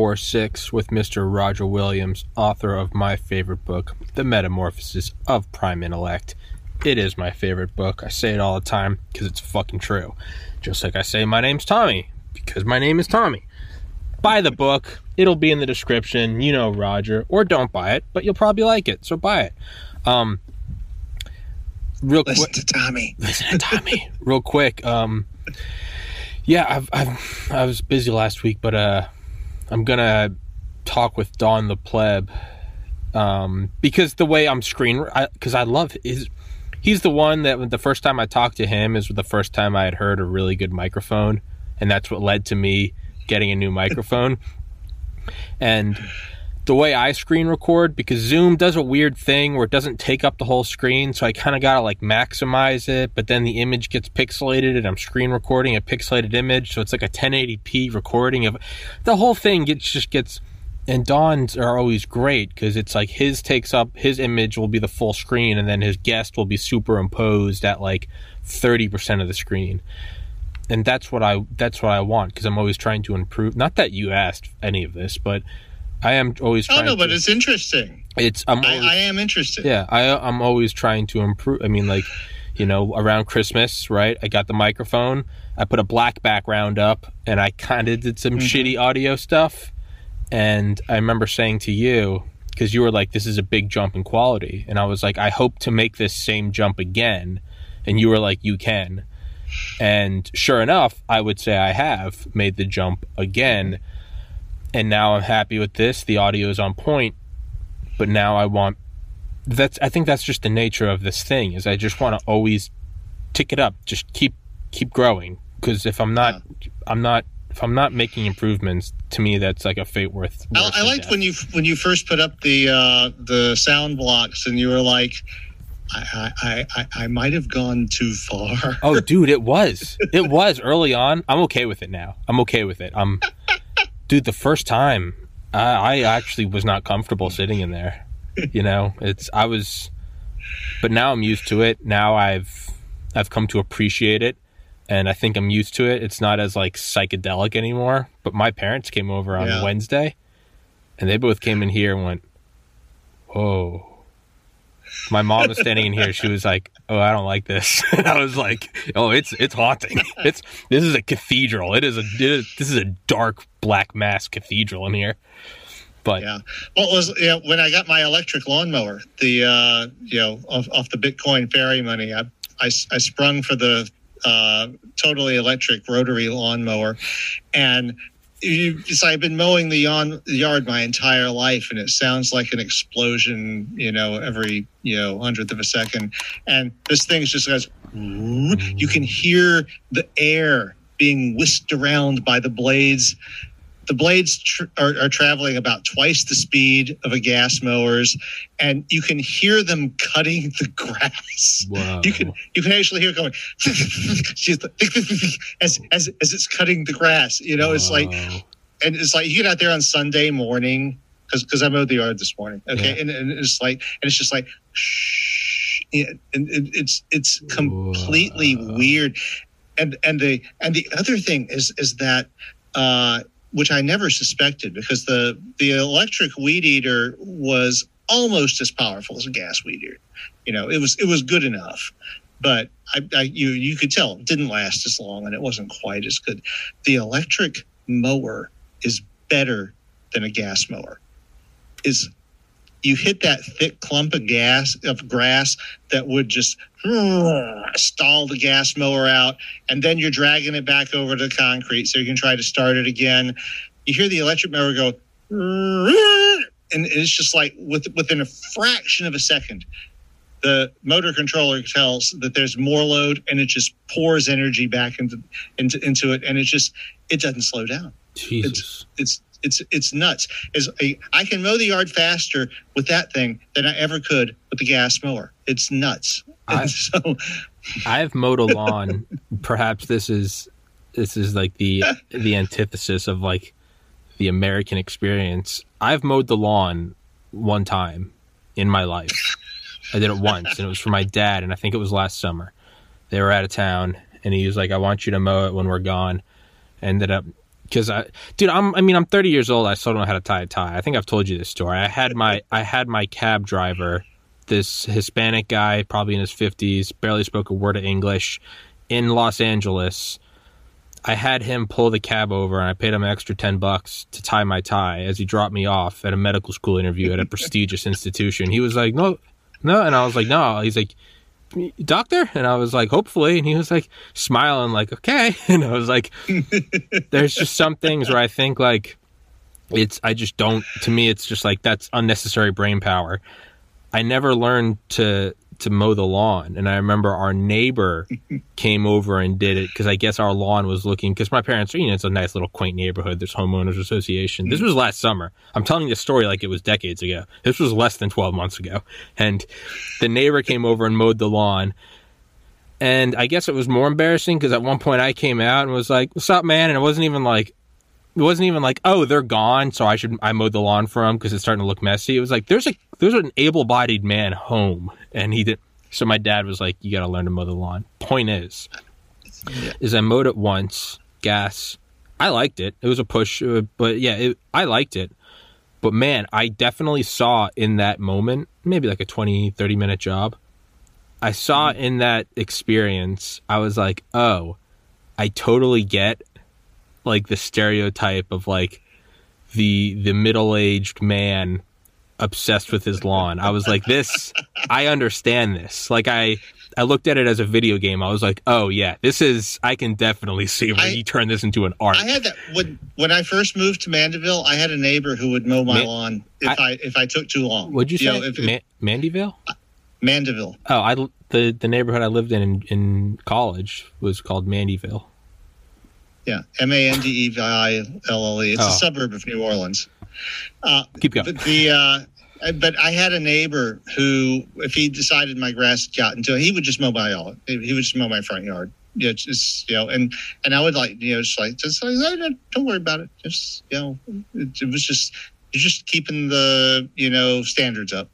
or six with Mr. Roger Williams, author of my favorite book, The Metamorphosis of Prime Intellect. It is my favorite book. I say it all the time because it's fucking true. Just like I say my name's Tommy because my name is Tommy. Buy the book. It'll be in the description. You know Roger. Or don't buy it, but you'll probably like it. So buy it. Um, real quick. Listen to Tommy. Listen to Tommy. real quick. Um, yeah, I've, I've, I was busy last week, but uh, I'm gonna talk with Don the pleb um, because the way I'm screen because I, I, love his. He's the one that the first time I talked to him is the first time I had heard a really good microphone, and that's what led to me getting a new microphone. and the way I screen record because Zoom does a weird thing where it doesn't take up the whole screen, so I kind of got to like maximize it, but then the image gets pixelated and I'm screen recording a pixelated image, so it's like a 1080p recording of the whole thing gets just gets and Don's are always great because it's like his takes up his image will be the full screen and then his guest will be superimposed at like 30% of the screen. And that's what I that's what I want because I'm always trying to improve not that you asked any of this but I am always. Oh no, but it's interesting. It's I'm. Always, I, I, am interested. Yeah, I I'm always trying to improve. I mean, like, you know, around Christmas, right? I got the microphone. I put a black background up, and I kind of did some mm-hmm. shitty audio stuff. And I remember saying to you, because you were like, "This is a big jump in quality," and I was like, "I hope to make this same jump again," and you were like, "You can." And sure enough, I would say I have made the jump again and now I'm happy with this. The audio is on point, but now I want that's I think that's just the nature of this thing is I just want to always tick it up, just keep keep growing because if I'm not yeah. I'm not if I'm not making improvements, to me that's like a fate worth. I, I liked death. when you when you first put up the uh, the sound blocks and you were like, I, I, I, I might have gone too far. oh, dude, it was. It was early on. I'm okay with it now. I'm okay with it. I'm dude, the first time I, I actually was not comfortable sitting in there. You know, it's I was, but now I'm used to it. Now I've I've come to appreciate it, and I think I'm used to it. It's not as like psychedelic anymore. But my parents came over on yeah. Wednesday, and they both came in here and went, "Whoa." My mom was standing in here. She was like, "Oh, I don't like this." And I was like, "Oh, it's it's haunting. It's this is a cathedral. It is a it is, this is a dark black mass cathedral in here." But yeah, well, was you know, when I got my electric lawnmower, the uh, you know off, off the Bitcoin fairy money, I I, I sprung for the uh, totally electric rotary lawnmower, and you, I've been mowing the yard my entire life, and it sounds like an explosion, you know, every you know hundredth of a second. And this thing just goes. You can hear the air being whisked around by the blades the blades tr- are, are, traveling about twice the speed of a gas mower's, and you can hear them cutting the grass. Wow. You can you can actually hear it going as as as it's cutting the grass. You know, wow. it's like, and it's like you get out there on Sunday morning because because I mowed the yard this morning. Okay, yeah. and, and it's like and it's just like. Shh, and it's it's completely wow. weird and and the and the other thing is is that uh, which I never suspected because the the electric weed eater was almost as powerful as a gas weed eater. You know, it was it was good enough, but I, I, you you could tell it didn't last as long and it wasn't quite as good. The electric mower is better than a gas mower. Is you hit that thick clump of gas of grass that would just stall the gas mower out and then you're dragging it back over to the concrete so you can try to start it again you hear the electric mower go and it's just like with, within a fraction of a second the motor controller tells that there's more load and it just pours energy back into into, into it and it just it doesn't slow down Jesus. it's it's it's it's nuts. Is a I can mow the yard faster with that thing than I ever could with the gas mower. It's nuts. I- so I've mowed a lawn. Perhaps this is this is like the the antithesis of like the American experience. I've mowed the lawn one time in my life. I did it once, and it was for my dad, and I think it was last summer. They were out of town, and he was like, "I want you to mow it when we're gone." Ended up because I, dude, I'm. I mean, I'm 30 years old. I still don't know how to tie a tie. I think I've told you this story. I had my I had my cab driver, this Hispanic guy, probably in his 50s, barely spoke a word of English, in Los Angeles. I had him pull the cab over, and I paid him an extra 10 bucks to tie my tie as he dropped me off at a medical school interview at a prestigious institution. He was like, "No, no," and I was like, "No." He's like, doctor? And i was like hopefully. And he was like smiling like okay. And i was like there's just some things where i think like it's i just don't to me it's just like that's unnecessary brain power. I never learned to to mow the lawn. And i remember our neighbor came over and did it because i guess our lawn was looking because my parents are you know it's a nice little quaint neighborhood. There's homeowners association. This mm. was last summer. I'm telling you the story like it was decades ago. This was less than 12 months ago. And the neighbor came over and mowed the lawn. And i guess it was more embarrassing because at one point i came out and was like what's up man? And it wasn't even like it wasn't even like oh they're gone so i should i mowed the lawn for them because it's starting to look messy. It was like there's a there's an able-bodied man home and he did so my dad was like you got to learn to mow the lawn. Point is is i mowed it once gas i liked it. It was a push uh, but yeah it, i liked it. But man i definitely saw in that moment maybe like a 20 30 minute job i saw in that experience i was like oh i totally get like the stereotype of like the the middle-aged man obsessed with his lawn. I was like this I understand this. Like I I looked at it as a video game. I was like, "Oh yeah, this is I can definitely see where I- you turn this into an art." I had that when when I first moved to Mandeville. I had a neighbor who would mow my Man- lawn if I, if I took too long. What'd you say? know, if, if- Ma- Mandyville? Uh, Mandeville. Oh, I the the neighborhood I lived in, in in college was called Mandeville. Yeah, M A N D E V I L L E. It's Oh. a suburb of New Orleans. Uh, Keep going. but the uh, I- but I had a neighbor who, if he decided my grass had gotten to, he would just mow my yard. He would just mow my front yard. Yeah, just you know, and and I would like you know, just like just like "No, no, don't worry about it. Just you know, it, it was just you're just keeping the you know standards up.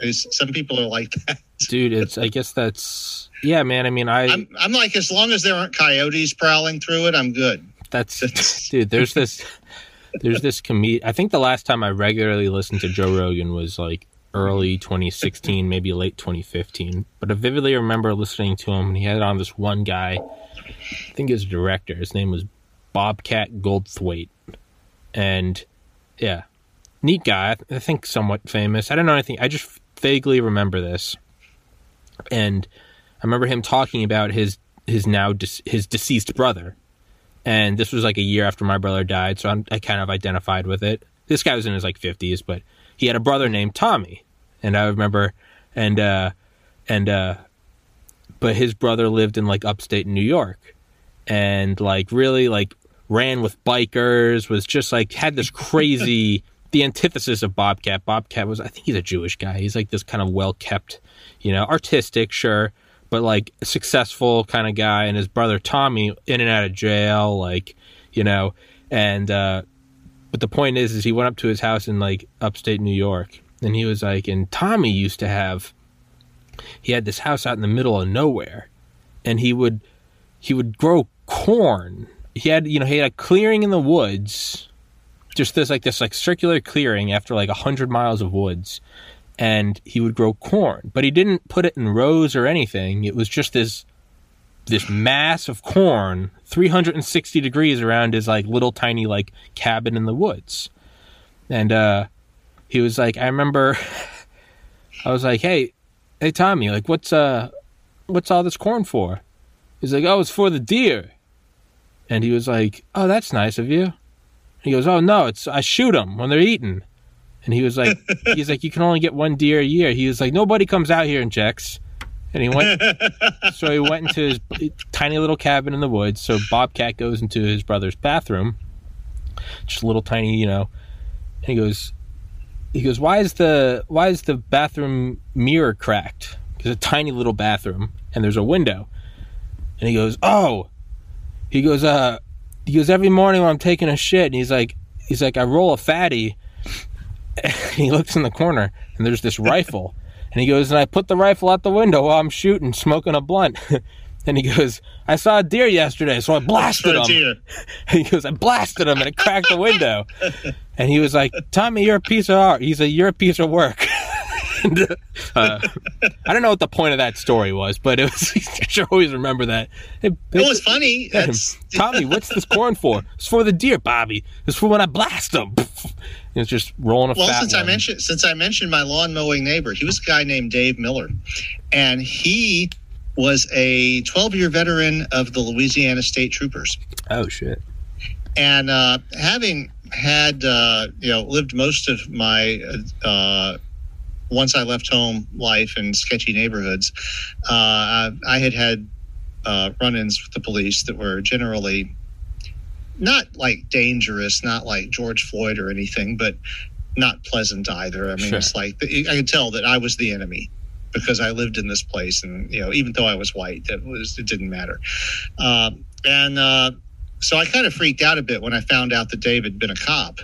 It's- some people are like that. Dude, it's I guess that's yeah, man. I mean, I I'm I'm like as long as there aren't coyotes prowling through it, I'm good. that's dude. There's this there's this comedian. I think the last time I regularly listened to Joe Rogan was like early 2016, maybe late 2015. But I vividly remember listening to him, and he had on this one guy. I think his director. His name was Bobcat Goldthwait, and yeah, neat guy. I- think somewhat famous. I don't know anything. I just vaguely remember this, and I remember him talking about his his now de- his deceased brother, and this was like a year after my brother died, so I'm, I kind of identified with it. This guy was in his like 50s, but he had a brother named Tommy, and I remember, and uh, and uh, but his brother lived in like upstate New York, and like really like ran with bikers, was just like had this crazy the antithesis of Bobcat. Bobcat was I think he's a Jewish guy. He's like this kind of well kept, you know, artistic, sure, but like successful kind of guy. And his brother Tommy in and out of jail, like you know, and uh, but the point is, is he went up to his house in like upstate New York, and he was like, and Tommy used to have, he had this house out in the middle of nowhere, and he would, he would grow corn. He had, you know, he had a clearing in the woods, just this like this like circular clearing after like a hundred miles of woods, and he would grow corn, but he didn't put it in rows or anything. It was just this this mass of corn 360 degrees around his like little tiny like cabin in the woods. And uh he was like i remember i was like hey hey tommy like what's uh what's all this corn for? He's like oh it's for the deer. And he was like oh that's nice of you. He goes oh no it's i shoot them when they're eating and he was like he's like you can only get one deer a year he was like nobody comes out here and checks and he went so he went into his tiny little cabin in the woods. So Bobcat goes into his brother's bathroom, just a little tiny, you know. And he goes, he goes, why is the why is the bathroom mirror cracked? It's a tiny little bathroom, and there's a window. And he goes, oh, he goes, uh, he goes every morning when I'm taking a shit, and he's like, he's like, I roll a fatty. He looks in the corner, and there's this rifle, and he goes, and I put the rifle out the window while I'm shooting, smoking a blunt. and he goes, I saw a deer yesterday, so I blasted him. And he goes, I blasted him, and it cracked the window. And he was like, Tommy, you're a piece of art. He's a, you're a piece of work. and, uh, I don't know what the point of that story was, but it was. I should always remember that. It, it, it was funny. That's... Tommy, what's this corn for? It's for the deer, Bobby. It's for when I blast them. It's just rolling a well, since one. I mentioned since I mentioned my lawn mowing neighbor, he was a guy named Dave Miller, and he was a 12 year veteran of the Louisiana State Troopers. Oh shit! And uh, having had uh, you know lived most of my uh, once I left home life in sketchy neighborhoods, uh, I had had uh, run-ins with the police that were generally not like dangerous, not like George Floyd or anything, but not pleasant either. I mean, sure. it's like I could tell that I was the enemy because I lived in this place, and you know, even though I was white, that was it didn't matter. Uh, and uh, so I kind of freaked out a bit when I found out that Dave had been a cop,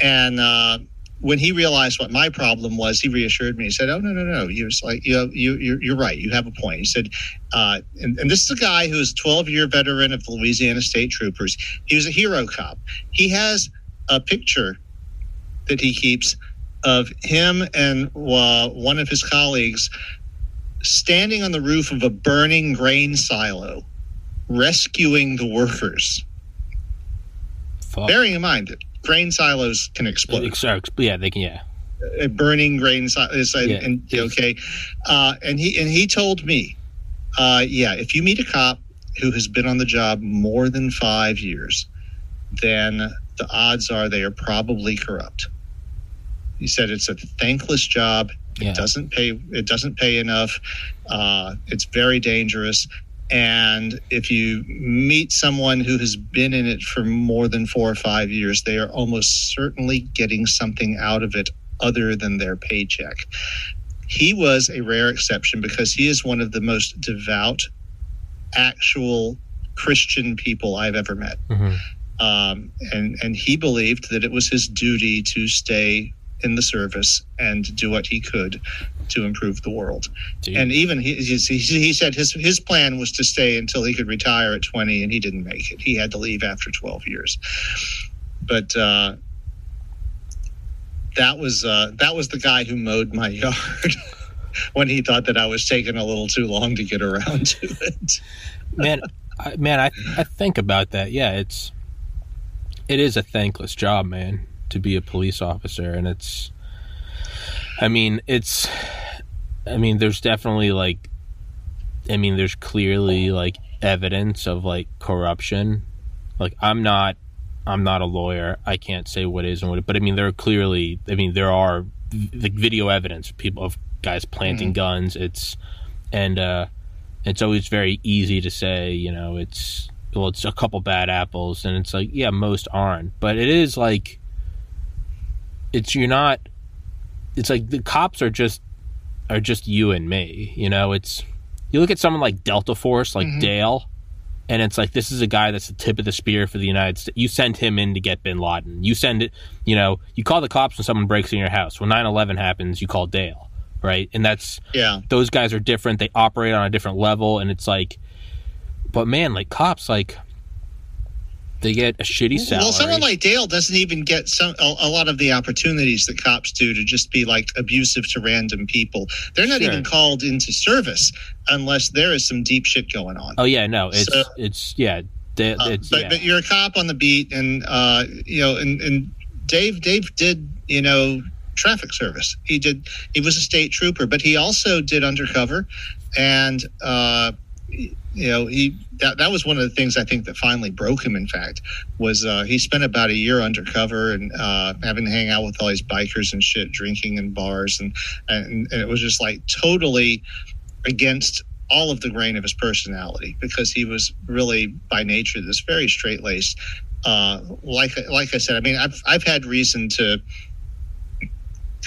and uh, when he realized what my problem was, he reassured me. He said, "Oh no, no, no! You're like you, you, you're, you're right. You have a point." He said, uh, and, and, this is a guy who is a 12 year veteran of the Louisiana State Troopers. He was a hero cop. He has a picture that he keeps of him and uh, one of his colleagues standing on the roof of a burning grain silo, rescuing the workers. Fuck. Bearing in mind that grain silos can explode. Yeah, they can. Yeah. A burning grain silos. Yeah. And, okay. Uh, and he and he told me, uh, yeah, if you meet a cop who has been on the job more than five years, then the odds are they are probably corrupt. He said it's a thankless job. Yeah. It doesn't pay. It doesn't pay enough. Uh, it's very dangerous. And if you meet someone who has been in it for more than four or five years, they are almost certainly getting something out of it other than their paycheck. He was a rare exception because he is one of the most devout, actual Christian people I've ever met. Mm-hmm. Um, and and he believed that it was his duty to stay in the service and do what he could to improve the world. Jeez. And even he, he, he said his his plan was to stay until he could retire at 20, and he didn't make it. He had to leave after 12 years. But uh, that was uh, that was the guy who mowed my yard when he thought that I was taking a little too long to get around to it. man, I, man, I I think about that. Yeah, it's it is a thankless job, man to be a police officer and it's I mean, it's I mean, there's definitely like I mean, there's clearly like evidence of like corruption. Like I'm not I'm not a lawyer. I can't say what is and what but I mean there are clearly I mean there are like video evidence of people of guys planting mm-hmm. guns. It's and uh it's always very easy to say, you know, it's well, it's a couple bad apples, and it's like, yeah, most aren't, but it is like it's you're not it's like the cops are just are just you and me you know? It's you look at someone like delta force like mm-hmm. dale and it's like this is a guy that's the tip of the spear for the united states you send him in to get bin laden. You send it you know you call the cops when someone breaks in your house. When 9-11 happens you call dale right? And that's yeah. those guys are different. They operate on a different level and it's like but man like cops like they get a shitty salary. Well, someone like Dale doesn't even get some a, a, lot of the opportunities that cops do to just be like abusive to random people. They're not sure. even called into service unless there is some deep shit going on. Oh yeah, no, it's so, it's yeah, uh, it's, but, yeah. but you're a cop on the beat, and uh, you know, and, and Dave Dave did you know traffic service. He did. He was a state trooper, but he also did undercover, and uh, you know he that that was one of the things I think that finally broke him. In fact, was uh, he spent about a year undercover and uh, having to hang out with all these bikers and shit, drinking in bars, and, and and it was just like totally against all of the grain of his personality because he was really by nature this very straight laced uh, like like I said, I mean, I've I've had reason to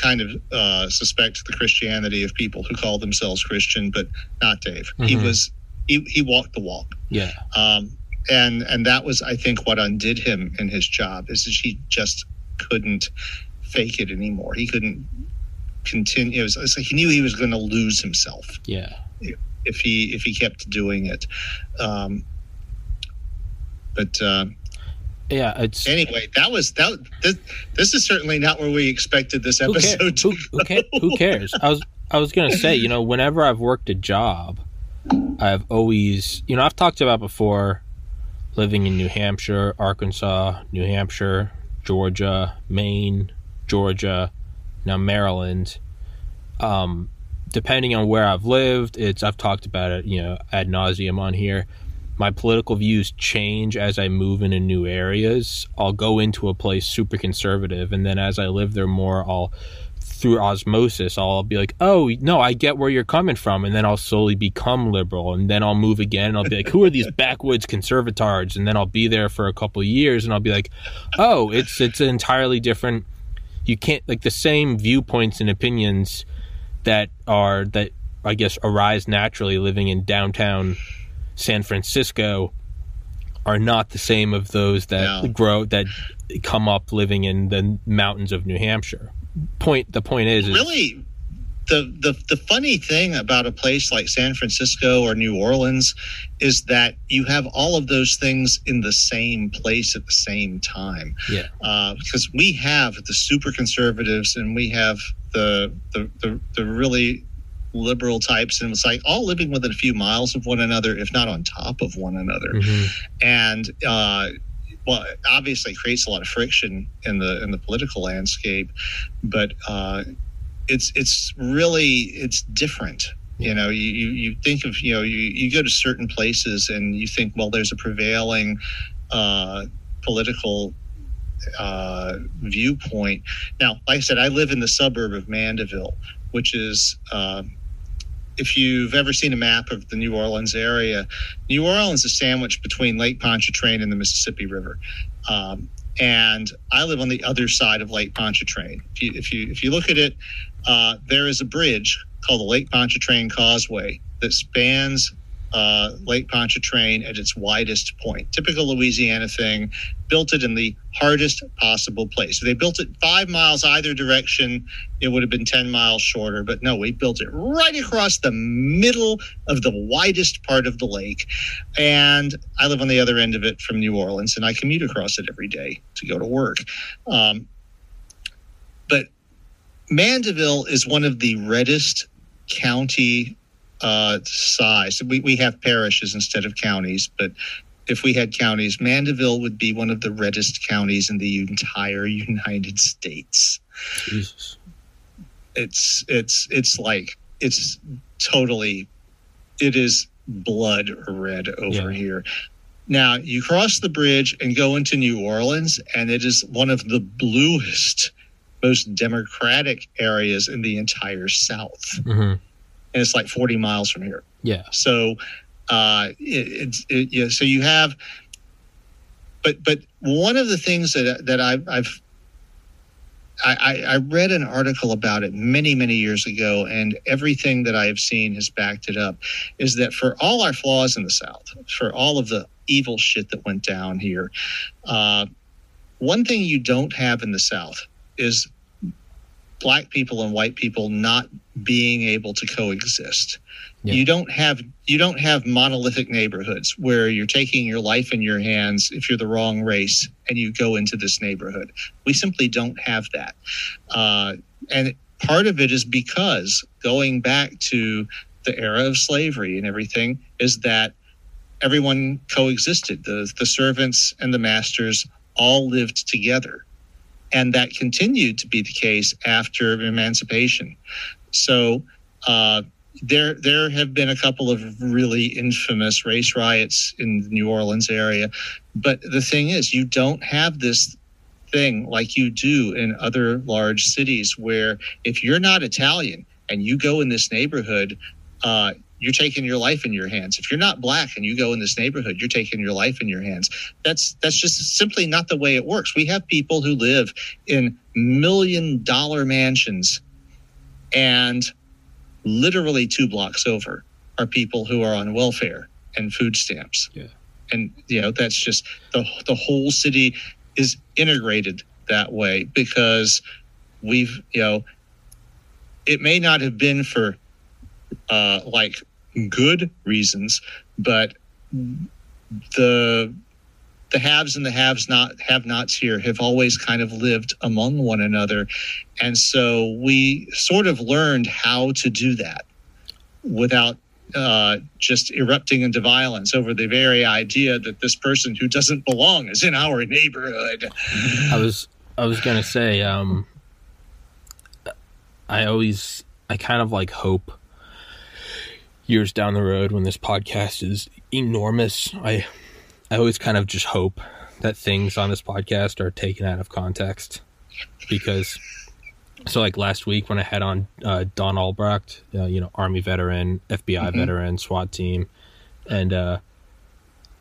kind of uh, suspect the Christianity of people who call themselves Christian, but not Dave. He Mhm. was he, he walked the walk, Yeah. um, and and that was I think what undid him in his job is that he just couldn't fake it anymore. He couldn't continue. It was, it's like he knew he was going to lose himself Yeah. if he if he kept doing it. Um, but uh, Yeah. It's anyway, that was that. This, this is certainly not where we expected this episode who, to who, who cares? I was I was gonna say, you know, whenever I've worked a job, I've always, you know, I've talked about before living in New Hampshire, Arkansas, New Hampshire, Georgia, Maine, Georgia, now Maryland. Um, depending on where I've lived, it's I've talked about it, you know, ad nauseum on here. My political views change as I move into new areas. I'll go into a place super conservative, and then as I live there more, I'll through osmosis, I'll be like, "Oh no, I get where you're coming from," and then I'll slowly become liberal, and then I'll move again, and I'll be like, "Who are these backwoods conservatards?" And then I'll be there for a couple of years, and I'll be like, "Oh, it's it's an entirely different. You can't like the same viewpoints and opinions that are that I guess arise naturally living in downtown San Francisco are not the same of those that No. grow that come up living in the mountains of New Hampshire. Point the point is, is really the, the the funny thing about a place like San Francisco or New Orleans is that you have all of those things in the same place at the same time. Yeah. Uh, because we have the super conservatives and we have the the the, the really liberal types and it's like all living within a few miles of one another if not on top of one another Mhm. and uh, well, obviously creates a lot of friction in the in the political landscape, but uh, it's it's really it's different. You know, you, you you think of you know you, you go to certain places and you think, well, there's a prevailing uh, political uh, viewpoint. Now, like I said, I live in the suburb of Mandeville, which is. Uh, if you've ever seen a map of the New Orleans area, New Orleans is sandwiched between Lake Pontchartrain and the Mississippi River. Um, and I live on the other side of Lake Pontchartrain. If you if you, if you look at it, uh, there is a bridge called the Lake Pontchartrain Causeway that spans uh, Lake Pontchartrain at its widest point. Typical Louisiana thing. Built it in the hardest possible place. If they built it five miles either direction, it would have been 10 miles shorter. But no, we built it right across the middle of the widest part of the lake. And I live on the other end of it from New Orleans, and I commute across it every day to go to work. Um, but Mandeville is one of the reddest county uh, size. We, we have parishes instead of counties, but if we had counties, Mandeville would be one of the reddest counties in the entire United States. Jesus. It's it's it's like it's totally it is blood red over Yeah. here. Now you cross the bridge and go into New Orleans, and it is one of the bluest, most democratic areas in the entire South, hmm and it's like forty miles from here. Yeah. So, uh, it, it's it, yeah. So you have, but but one of the things that that I've, I've I, I I read an article about it many many years ago, and everything that I have seen has backed it up. Is that for all our flaws in the South, for all of the evil shit that went down here, uh, one thing you don't have in the South is black people and white people not being able to coexist. Yeah. You don't have you don't have monolithic neighborhoods where you're taking your life in your hands if you're the wrong race and you go into this neighborhood. We simply don't have that, uh, and part of it is because going back to the era of slavery and everything is that everyone coexisted. The the servants and the masters all lived together and that continued to be the case after emancipation. So uh, there there have been a couple of really infamous race riots in the New Orleans area, but the thing is, you don't have this thing like you do in other large cities where if you're not Italian and you go in this neighborhood. Uh, you're taking your life in your hands. If you're not black and you go in this neighborhood, you're taking your life in your hands. That's that's just simply not the way it works. We have people who live in million dollar mansions and literally two blocks over are people who are on welfare and food stamps. Yeah. And you know, that's just the the whole city is integrated that way because we've, you know, it may not have been for uh, like good reasons, but the the haves and the haves not have nots here have always kind of lived among one another. And so we sort of learned how to do that without uh, just erupting into violence over the very idea that this person who doesn't belong is in our neighborhood. I was I was gonna say, um, I always I kind of like hope years down the road when this podcast is enormous. I I always kind of just hope that things on this podcast are taken out of context because so like last week when I had on uh, Don Albrecht, uh, you know, Army veteran, FBI veteran, SWAT team, and uh,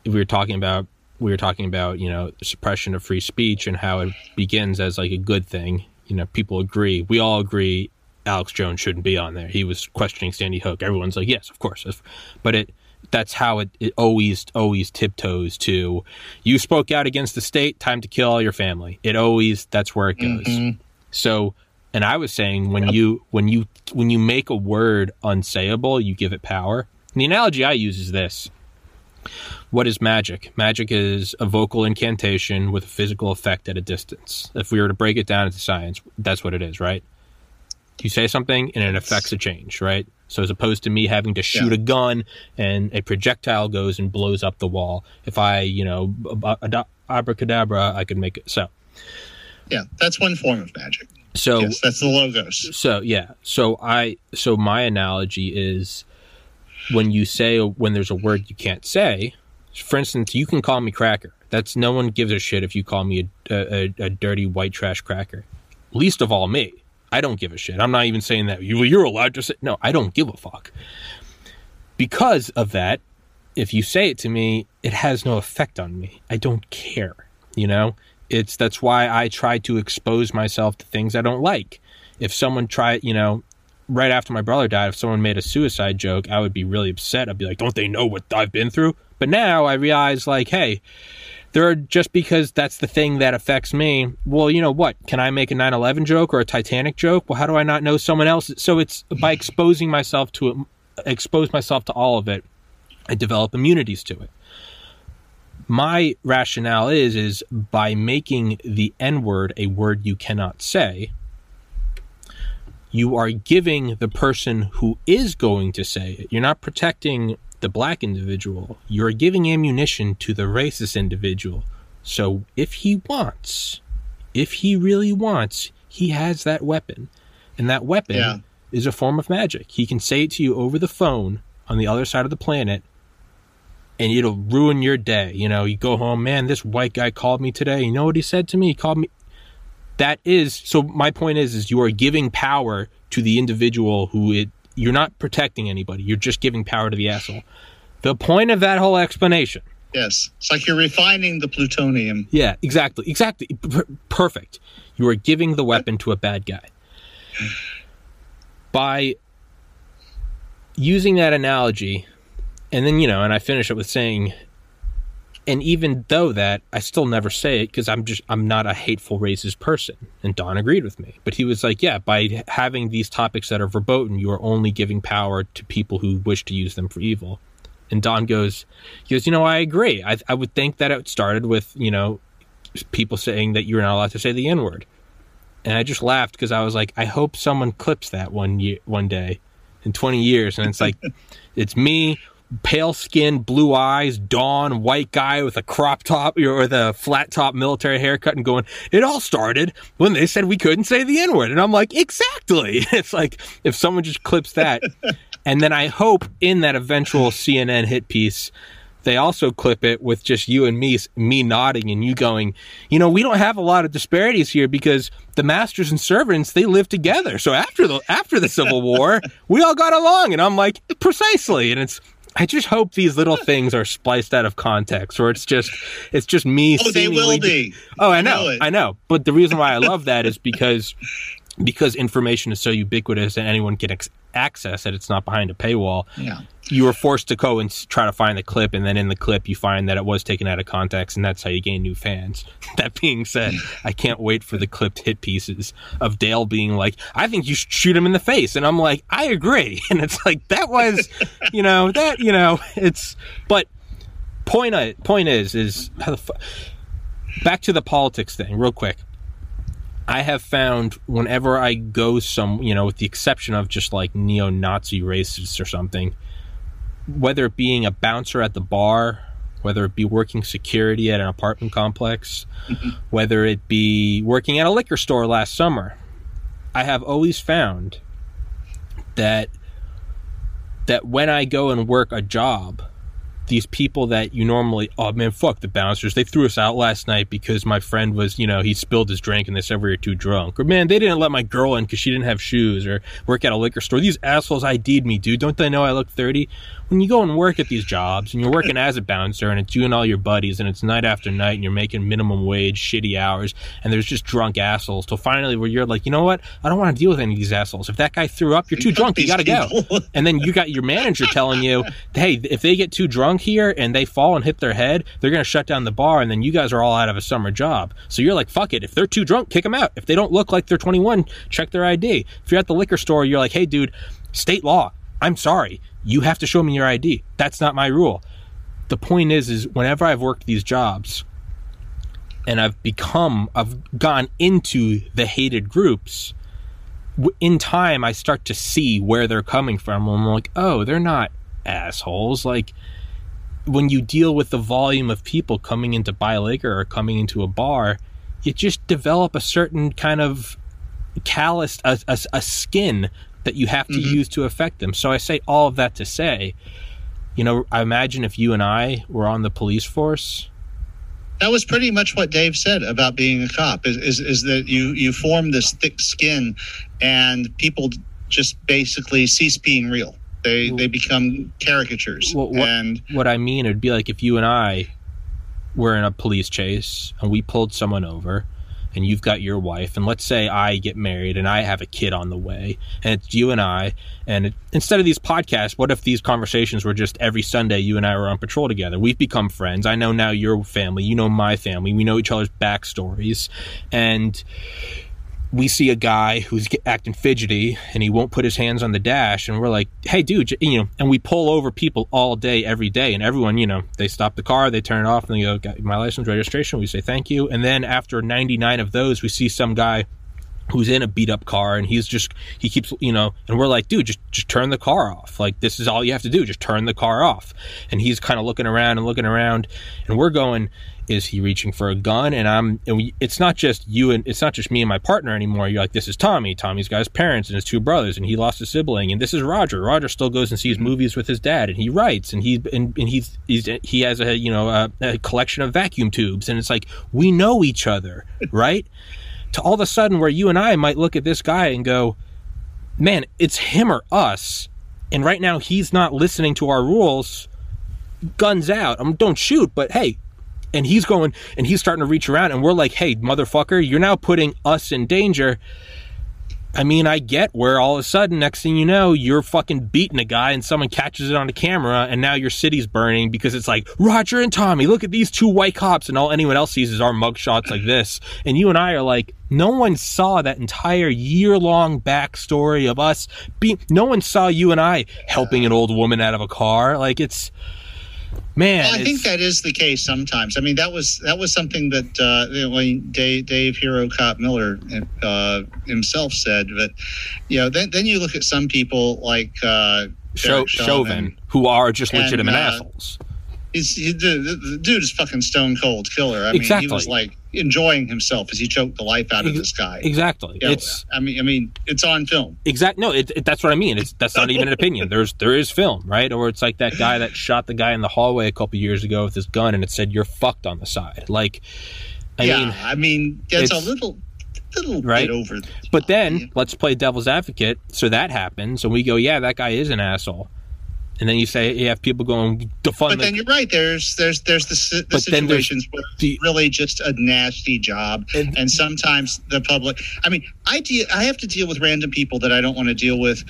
we were talking about we were talking about you know suppression of free speech and how it begins as like a good thing. You know, people agree. We all agree. Alex Jones shouldn't be on there. He was questioning Sandy Hook. Everyone's like, yes, of course. But it that's how it, it always always tiptoes to you spoke out against the state. Time to kill all your family. It always that's where it goes. Mm-hmm. So and i was saying when you when you when you make a word unsayable you give it power. And the analogy i use is this. What is magic? Magic is a vocal incantation with a physical effect at a distance. If we were to break it down into science that's what it is right you say something and it affects a change, right? So as opposed to me having to shoot Yeah. a gun and a projectile goes and blows up the wall, if I, you know, ab- ab- abracadabra, I could make it so. yeah that's one form of magic So yes that's the logos so yeah. So I so my analogy is when you say when there's a word you can't say. For instance, you can call me cracker. That's no one gives a shit if you call me a, a, a dirty white trash cracker. Least of all me. I don't give a shit. I'm not even saying that you you're allowed to say no. I don't give a fuck. Because of that, if you say it to me, it has no effect on me. I don't care. You know, it's that's why I try to expose myself to things I don't like. If someone tried, you know, right after my brother died, if someone made a suicide joke, I would be really upset. I'd be like, "Don't they know what I've been through?" But now I realize, like, hey, there are just because that's the thing that affects me. Well, you know what? Can I make a 9/11 joke or a Titanic joke? Well, how do I not know someone else? So it's by exposing myself to expose myself to all of it. I develop immunities to it. My rationale is is by making the N word a word you cannot say, you are giving the person who is going to say it. You're not protecting the black individual. You're giving ammunition to the racist individual. So if he wants, if he really wants, he has that weapon. And that weapon Yeah. is a form of magic. He can say it to you over the phone on the other side of the planet and it'll ruin your day. You know, you go home, man, this white guy called me today. You know what he said to me? He called me that is so my point is is you are giving power to the individual who it you're not protecting anybody. You're just giving power to the asshole. The point of that whole explanation yes it's like you're refining the plutonium yeah, exactly. Exactly. Perfect. You are giving the weapon to a bad guy. By using that analogy, and then, you know, and I finish it with saying, and even though that, I still never say it because I'm just, I'm not a hateful racist person. And Don agreed with me. But he was like, yeah, by having these topics that are verboten, you are only giving power to people who wish to use them for evil. And Don goes, he goes, you know, I agree. I, I would think that it started with, you know, people saying that you're not allowed to say the N word. And I just laughed because I was like, I hope someone clips that one year, one day in 20 years. And it's like, it's me, pale skin, blue eyes, Don, white guy with a crop top or the flat top military haircut and going, it all started when they said we couldn't say the N word. And I'm like, exactly. It's like, if someone just clips that. and then I hope in that eventual CNN hit piece, they also clip it with just you and me, me nodding and you going, you know, we don't have a lot of disparities here because the masters and servants they live together. So after the after the Civil War, we all got along, and I'm like, precisely, and it's. I just hope these little things are spliced out of context, or it's just, it's just me. Oh, they will be. Oh, I know, I know. But the reason why I love that is because because information is so ubiquitous and anyone can ex- access it, it's not behind a paywall. Yeah. You were forced to go and try to find the clip, and then in the clip, you find that it was taken out of context, and that's how you gain new fans. That being said, I can't wait for the clipped hit pieces of Dale being like, I think you should shoot him in the face. And I'm like, I agree. And it's like, that was, you know, that, you know, it's, but point, I, point is, is how the back to the politics thing, real quick. I have found whenever I go some, you know, with the exception of just like neo Nazi racists or something, whether it being a bouncer at the bar, whether it be working security at an apartment complex, whether it be working at a liquor store last summer, I have always found that that when I go and work a job, these people that you normally oh man fuck the bouncers they threw us out last night because my friend was you know he spilled his drink and they said we were too drunk? Or man they didn't let my girl in because she didn't have shoes or work at a liquor store. These assholes ID'd me dude. Don't they know I look 30 when you go and work at these jobs and you're working as a bouncer and it's you and all your buddies and it's night after night and you're making minimum wage shitty hours and there's just drunk assholes till finally where you're like you know what? I don't want to deal with any of these assholes. If that guy threw up you're too drunk you gotta go. and then you got your manager telling you hey if they get too drunk here and they fall and hit their head they're gonna shut down the bar and then you guys are all out of a summer job. So you're like fuck it. If they're too drunk kick them out. If they don't look like they're 21 check their ID if you're at the liquor store you're like hey dude state law I'm sorry you have to show me your ID. That's not my rule. The point is, is whenever I've worked these jobs and I've become, I've gone into the hated groups, in time I start to see where they're coming from. I'm like, oh, they're not assholes. Like, when you deal with the volume of people coming into buy liquor or coming into a bar, you just develop a certain kind of calloused a, a, a skin that you have to mm-hmm. use to affect them. So I say all of that to say, you know, I imagine if you and I were on the police force. That was pretty much what Dave said about being a cop is, is, is that you, you form this thick skin and people just basically cease being real. They, they become caricatures. Well, what, and what I mean, it'd be like if you and I were in a police chase and we pulled someone over and you've got your wife, and let's say I get married and I have a kid on the way, and it's you and I, and it, instead of these podcasts, what if these conversations were just every Sunday you and I were on patrol together? We've become friends. I know now your family, you know my family, we know each other's backstories, and we see a guy who's acting fidgety and he won't put his hands on the dash and we're like hey dude you know and we pull over people all day every day and everyone you know they stop the car they turn it off and they go my license registration we say thank you and then after 99 of those we see some guy who's in a beat up car and he's just he keeps you know and we're like dude just just turn the car off. Like this is all you have to do just turn the car off. And he's kind of looking around and looking around. And we're going is he reaching for a gun? And i'm and we, it's not just you and it's not just me and my partner anymore. You're like this is tommy. Tommy's got his parents and his two brothers and he lost a sibling. And this is roger. Roger still goes and sees mm-hmm. movies with his dad and he writes and he's and, and he's, he's he has a you know a, a collection of vacuum tubes. And it's like we know each other right to all of a sudden where you and i might look at this guy and go man it's him or us and right now he's not listening to our rules guns out I um, don't shoot but hey and he's going and he's starting to reach around and we're like hey motherfucker you're now putting us in danger i mean i get where all of a sudden next thing you know you're fucking beating a guy and someone catches it on the camera and now your city's burning because it's like roger and tommy look at these two white cops. And all anyone else sees is our mugshots like this. And you and i are like no one saw that entire year-long backstory of us being no one saw you and i helping an old woman out of a car. Like it's man well, i think that is the case sometimes. I mean that was that was something that uh, you know, dave, dave hero cop miller uh, himself said but you know then, then you look at some people like uh, Chauvin, Chauvin, who are just legitimate and, uh, assholes. he's he, the, the, dude is fucking stone cold killer. I exactly. mean he was like enjoying himself as he choked the life out of this guy. Exactly. You know, It's I mean, I mean, it's on film. Exactly. No, it, it, that's what I mean. It's that's not even an opinion. There's there is film, right? Or it's like that guy that shot the guy in the hallway a couple years ago with his gun, and it said "you're fucked" on the side. Like, I yeah, mean, I mean, it's, a little, little Right? bit over. the But then let's play devil's advocate. So that happens, and we go, yeah, that guy is an asshole. And then you say you have people going defund. But the- then you're right. There's there's there's the, the situations where it's really just a nasty job, And- and, sometimes the public. I mean, I deal. I have to deal with random people that I don't want to deal with,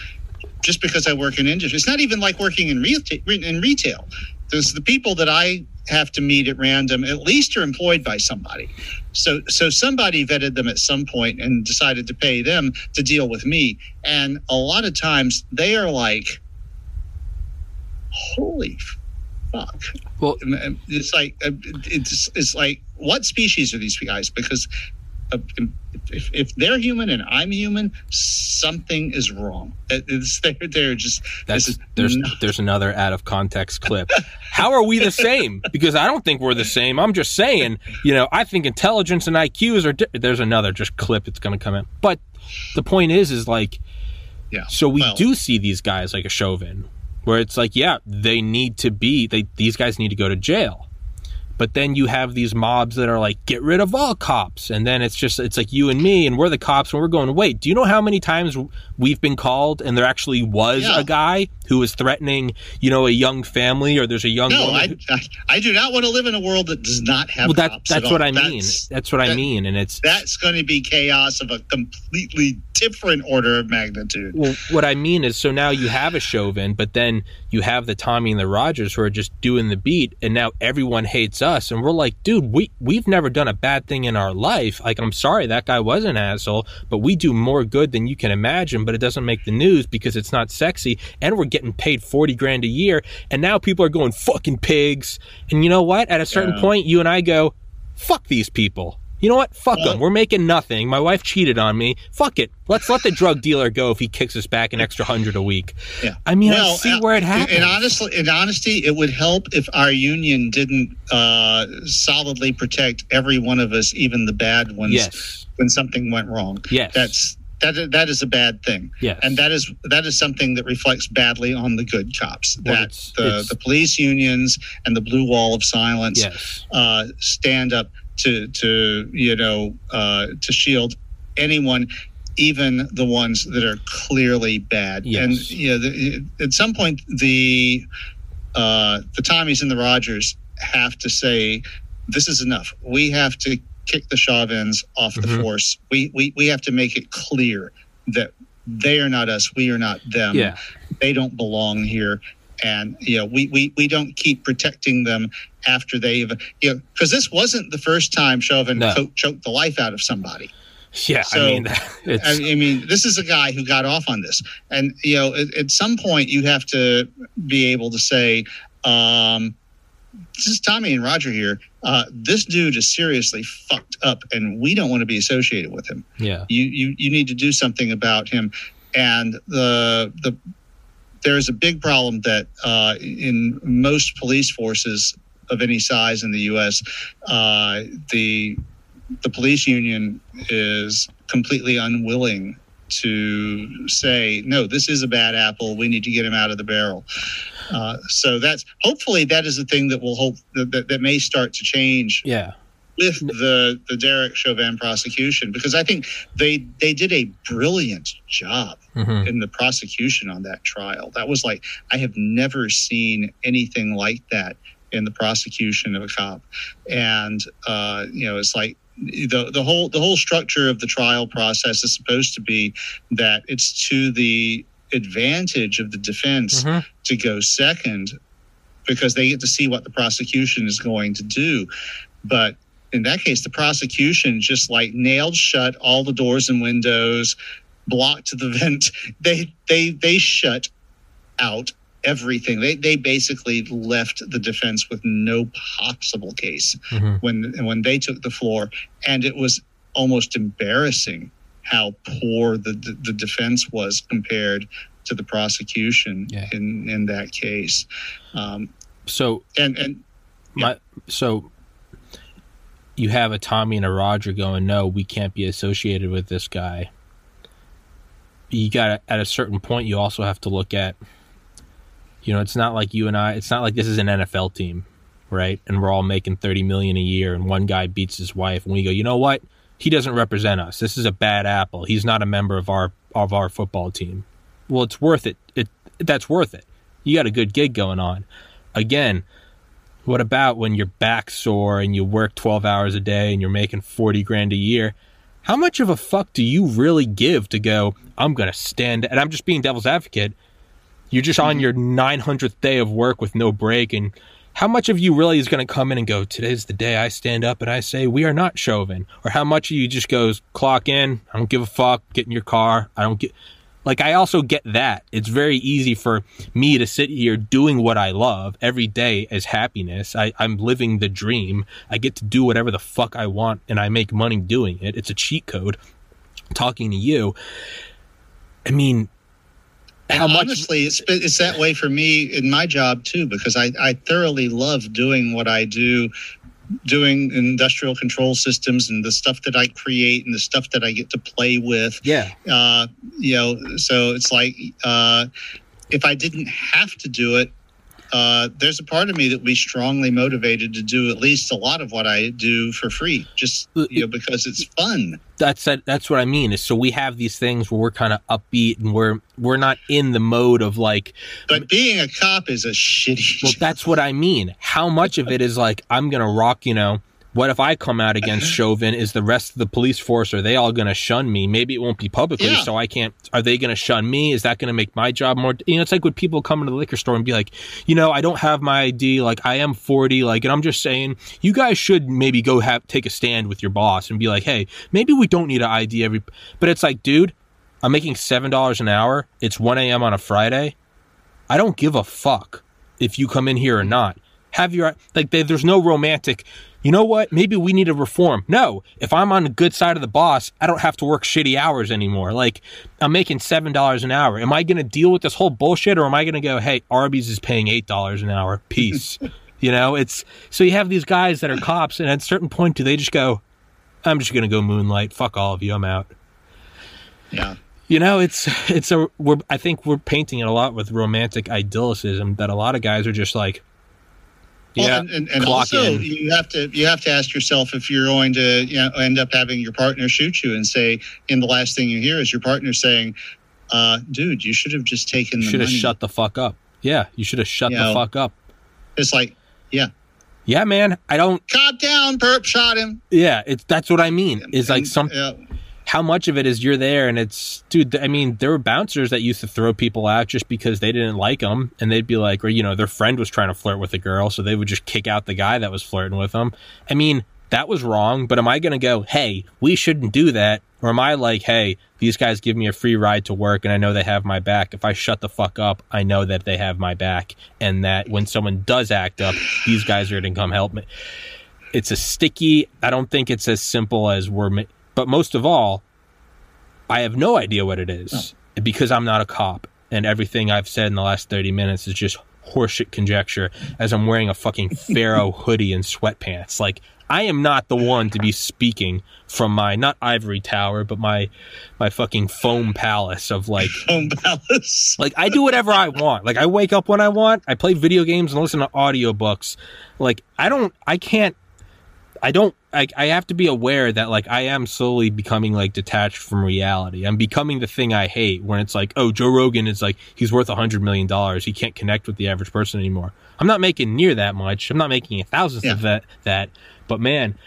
just because I work in industry. It's not even like working in retail. In retail, there's the people that I have to meet at random. At least are employed by somebody. So so somebody vetted them at some point and decided to pay them to deal with me. And a lot of times they are like, holy fuck. well, It's like uh, it's it's like what species are these guys? Because uh, if, if they're human and I'm human, something is wrong. It's they're, they're just that's there's not- there's another out of context clip. How are we the same? Because I don't think we're the same. I'm just saying, you know, I think intelligence and IQs are. Di- there's another just clip that's going to come in. But the point is, is like, yeah. so we Well- do see these guys like a Chauvin, where it's like, yeah, they need to be. They these guys need to go to jail. But then you have these mobs that are like, get rid of all cops. And then it's just, it's like you and me, and we're the cops, and we're going, wait, do you know how many times we've been called and there actually was Yeah. a guy who was threatening, you know, a young family or there's a young No, woman? I, I I do not want to live in a world that does not have well, that, cops. at that's all. what I mean. That's, That's what I mean. And it's, that's going to be chaos of a completely different order of magnitude. Well, what I mean is, so now you have a Chauvin, but then you have the Tommy and the Rogers who are just doing the beat, and now everyone hates us, and we're like, dude, we we've never done a bad thing in our life. Like, I'm sorry, that guy was an asshole, but we do more good than you can imagine. But it doesn't make the news because it's not sexy, and we're getting paid forty grand a year, and now people are going fucking pigs. And you know what? At a certain Yeah. point, you and I go, fuck these people. You know what? Fuck Well- them. We're making nothing. My wife cheated on me. Fuck it. Let's let the drug dealer go if he kicks us back an extra hundred a week. Yeah. I mean, I see uh, where it happens. And honestly, in honesty, it would help if our union didn't uh, solidly protect every one of us, even the bad ones, yes. when something went wrong. Yes. That's that. That is a bad thing, yes. and that is that is something that reflects badly on the good cops. Well, that it's- the it's- the police unions and the blue wall of silence yes. uh, stand up to to you know uh, to shield anyone, even the ones that are clearly bad. Yes. And you know, the, at some point, the uh, the Tommies and the Rogers have to say, "This is enough. We have to kick the Chauvins off the Mhm. force. We, we we have to make it clear that they are not us. We are not them Yeah. they don't belong here and you know we we, we don't keep protecting them after they've you know because this wasn't the first time chauvin No. co- choked the life out of somebody Yeah. I So, mean, it's, I, I mean this is a guy who got off on this and you know at, at some point you have to be able to say um this is tommy and roger here uh, this dude is seriously fucked up and we don't want to be associated with him yeah. you you you need to do something about him and the the there is a big problem that uh, in most police forces of any size in the U.S. Uh, the the police union is completely unwilling to say no this is a bad apple we need to get him out of the barrel uh, so that's hopefully that is the thing that will hope that, that, that may start to change Yeah. With the the Derek Chauvin prosecution because I think they they did a brilliant job hmm in the prosecution on that trial. That was like I have never seen anything like that in the prosecution of a cop, and uh, you know it's like the the whole the whole structure of the trial process is supposed to be that it's to the advantage of the defense hmm to go second because they get to see what the prosecution is going to do. But in that case, the prosecution just like nailed shut all the doors and windows, blocked the vent. They they they shut out everything. They they basically left the defense with no possible case hmm when when they took the floor, and it was almost embarrassing how poor the the, the defense was compared to the prosecution Yeah. in in that case. Um, So and and my so you have a Tommy and a Roger going, no, we can't be associated with this guy. You got at a certain point, you also have to look at, you know, it's not like you and I. It's not like this is an NFL team, right? And we're all making thirty million a year, and one guy beats his wife, and we go, you know what? He doesn't represent us. This is a bad apple. He's not a member of our of our football team. Well, it's worth it. It that's worth it. You got a good gig going on. Again, what about when you're back sore and you work 12 hours a day and you're making 40 grand a year? How much of a fuck do you really give to go, I'm going to stand, and I'm just being devil's advocate. You're just on your 900th day of work with no break. And how much of you really is going to come in and go, today's the day I stand up and I say, we are not Chauvin? Or how much of you just goes, clock in, I don't give a fuck, get in your car, I don't get. Like, I also get that. It's very easy for me to sit here doing what I love every day as happiness. I, I'm living the dream. I get to do whatever the fuck I want and I make money doing it. It's a cheat code. Talking to you. I mean, how much honestly it's, it's that way for me in my job too because I, I thoroughly love doing what i do doing industrial control systems and the stuff that I create and the stuff that I get to play with. Yeah. Uh, you know, so it's like uh, if I didn't have to do it, uh, there's a part of me that would be strongly motivated to do at least a lot of what I do for free, just you know, because it's fun. That's that, that's what I mean. Is so we have these things where we're kind of upbeat and we're we're not in the mode of like. But being a cop is a shitty. Well, that's what I mean. How much of it is like I'm gonna rock, you know, what if I come out against Chauvin? Is the rest of the police force are they all going to shun me? Maybe it won't be publicly, yeah. so I can't. Are they going to shun me? Is that going to make my job more? You know, it's like when people come into the liquor store and be like, you know, I don't have my ID. Like I am forty. Like, and I'm just saying, you guys should maybe go have take a stand with your boss and be like, hey, maybe we don't need an ID every. But it's like, dude, I'm making seven dollars an hour. It's one a.m. on a Friday. I don't give a fuck if you come in here or not. Have your like, there's no romantic you know what? Maybe we need to reform. No, if I'm on the good side of the boss, I don't have to work shitty hours anymore. Like, I'm making $7 an hour. Am I going to deal with this whole bullshit or am I going to go, hey, Arby's is paying $8 an hour? Peace. you know, it's so you have these guys that are cops, and at a certain point, do they just go, I'm just going to go moonlight. Fuck all of you. I'm out. Yeah. You know, it's it's a we're I think we're painting it a lot with romantic idyllicism that a lot of guys are just like, well, yeah, and, and, and also in. you have to you have to ask yourself if you're going to you know, end up having your partner shoot you and say, and the last thing you hear is your partner saying, uh, "Dude, you should have just taken. You should have shut the fuck up. Yeah, you should have shut you the know, fuck up." It's like, yeah, yeah, man. I don't calm down. Perp shot him. Yeah, it's that's what I mean. Is like some. Yeah how much of it is you're there and it's dude i mean there were bouncers that used to throw people out just because they didn't like them and they'd be like or you know their friend was trying to flirt with a girl so they would just kick out the guy that was flirting with them i mean that was wrong but am i going to go hey we shouldn't do that or am i like hey these guys give me a free ride to work and i know they have my back. If i shut the fuck up i know that they have my back and that when someone does act up these guys are going to come help me. It's a sticky i don't think it's as simple as we're but most of all, I have no idea what it is oh. because I'm not a cop. And everything I've said in the last 30 minutes is just horseshit conjecture as I'm wearing a fucking Pharaoh hoodie and sweatpants. Like, I am not the one to be speaking from my not ivory tower, but my my fucking foam palace of like foam palace. like I do whatever I want. Like I wake up when I want. I play video games and listen to audiobooks. Like I don't I can't I don't I, I have to be aware that like I am slowly becoming like detached from reality. I'm becoming the thing I hate when it's like, oh, Joe Rogan is like he's worth a hundred million dollars. He can't connect with the average person anymore. I'm not making near that much. I'm not making a thousandth yeah. of that that. But man,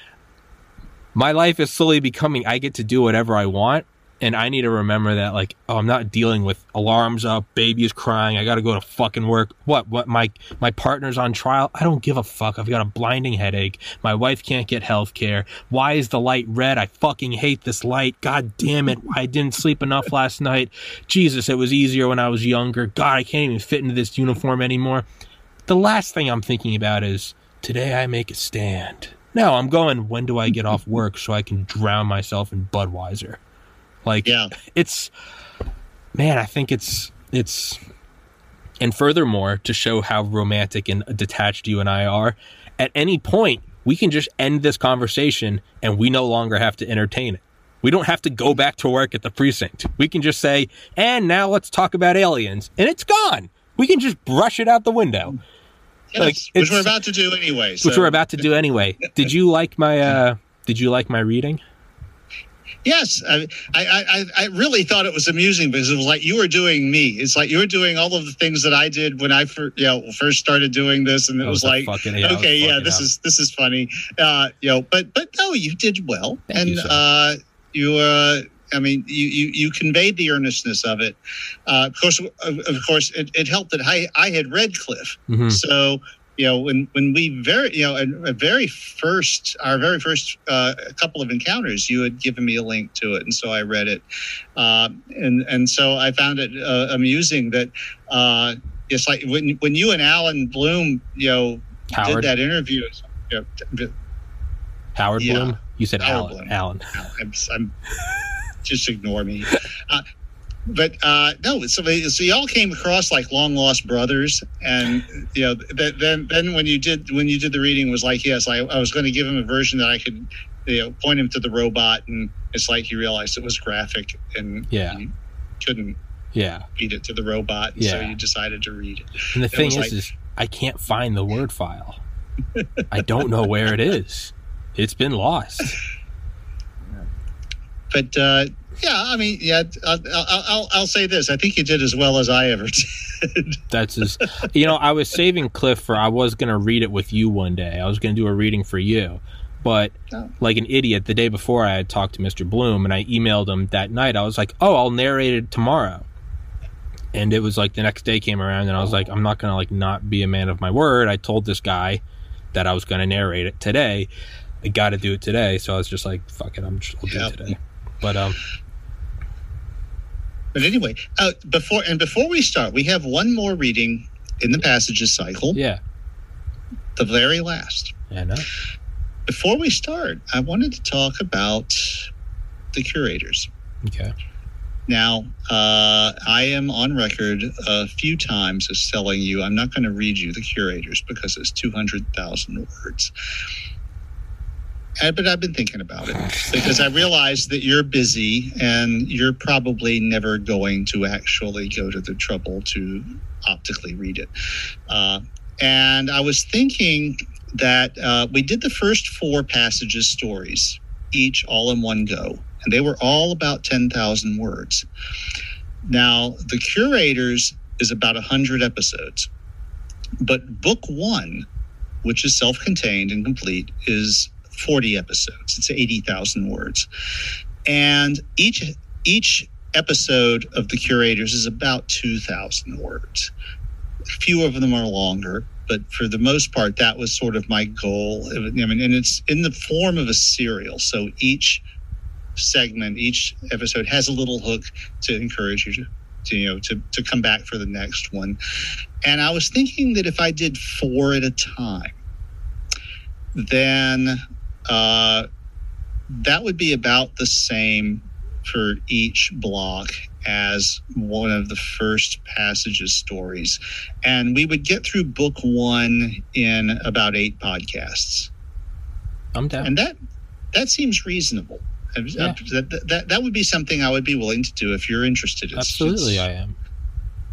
my life is slowly becoming I get to do whatever I want and I need to remember that like oh I'm not dealing with alarms up, baby's crying, I got to go to fucking work. What what my my partner's on trial? I don't give a fuck. I've got a blinding headache. My wife can't get health care. Why is the light red? I fucking hate this light. God damn it. I didn't sleep enough last night. Jesus, it was easier when I was younger. God, I can't even fit into this uniform anymore. The last thing I'm thinking about is today I make a stand. No, I'm going when do I get off work so I can drown myself in Budweiser. Like, yeah. it's man, I think it's it's and furthermore to show how romantic and detached you and I are. At any point, we can just end this conversation and we no longer have to entertain it. We don't have to go back to work at the precinct. We can just say, and now let's talk about aliens. And it's gone. We can just brush it out the window. Yes, like, which we're about to do anyway. So. Which we're about to do anyway. did you like my uh did you like my reading? Yes, I, I, I, really thought it was amusing because it was like you were doing me. It's like you were doing all of the things that I did when I first, you know, first started doing this, and it was, was like, fucking, yeah, okay, yeah, this is this is funny, uh, you know. But but no, you did well, Thank and you, uh, you uh, I mean, you, you, you conveyed the earnestness of it. Uh, of course, of, of course, it, it, helped that I, I had read Cliff, mm-hmm. so you know when when we very you know a, a very first our very first uh, couple of encounters you had given me a link to it and so i read it. Uh, and and so i found it uh, amusing that uh, it's like when when you and alan bloom you know Howard. did that interview you know, howard yeah, bloom? You said howard alan bloom. alan. I'm, I'm just ignore me. Uh, but uh, no, so, so y'all came across like long lost brothers, and you know, then then when you did when you did the reading was like, yes, I, I was going to give him a version that I could, you know, point him to the robot, and it's like he realized it was graphic, and yeah, couldn't yeah feed it to the robot, yeah. so you decided to read it. And the thing is, like, is I can't find the word file. I don't know where it is. It's been lost. But uh, yeah, I mean, yeah, I'll, I'll, I'll, say this. I think you did as well as I ever did. That's just, you know, I was saving Cliff for, I was going to read it with you one day. I was going to do a reading for you. But oh. like an idiot, the day before I had talked to Mr. Bloom and I emailed him that night. I was like, oh, I'll narrate it tomorrow. And it was like the next day came around and I was like, I'm not going to like not be a man of my word. I told this guy that I was going to narrate it today. I got to do it today. So I was just like, fuck it, I'm just, I'll do it today. But um, but anyway, uh, before and before we start, we have one more reading in the passages cycle. Yeah. The very last. I know. Before we start, I wanted to talk about the curators. Okay. Now, uh, I am on record a few times as telling you I'm not going to read you the curators because it's 200,000 words but I've been thinking about it because I realize that you're busy and you're probably never going to actually go to the trouble to optically read it. Uh, and I was thinking that uh, we did the first four passages stories, each all in one go, and they were all about 10,000 words. Now, the curators is about 100 episodes, but book one, which is self contained and complete, is 40 episodes. It's 80,000 words. And each each episode of the curators is about 2,000 words. A few of them are longer, but for the most part, that was sort of my goal. I mean, and it's in the form of a serial. So each segment, each episode has a little hook to encourage you to, to you know, to, to come back for the next one. And I was thinking that if I did four at a time, then uh, that would be about the same for each block as one of the first passages stories. And we would get through book one in about eight podcasts. I'm down. And that that seems reasonable. Yeah. That, that, that would be something I would be willing to do if you're interested. It's, Absolutely, it's, I am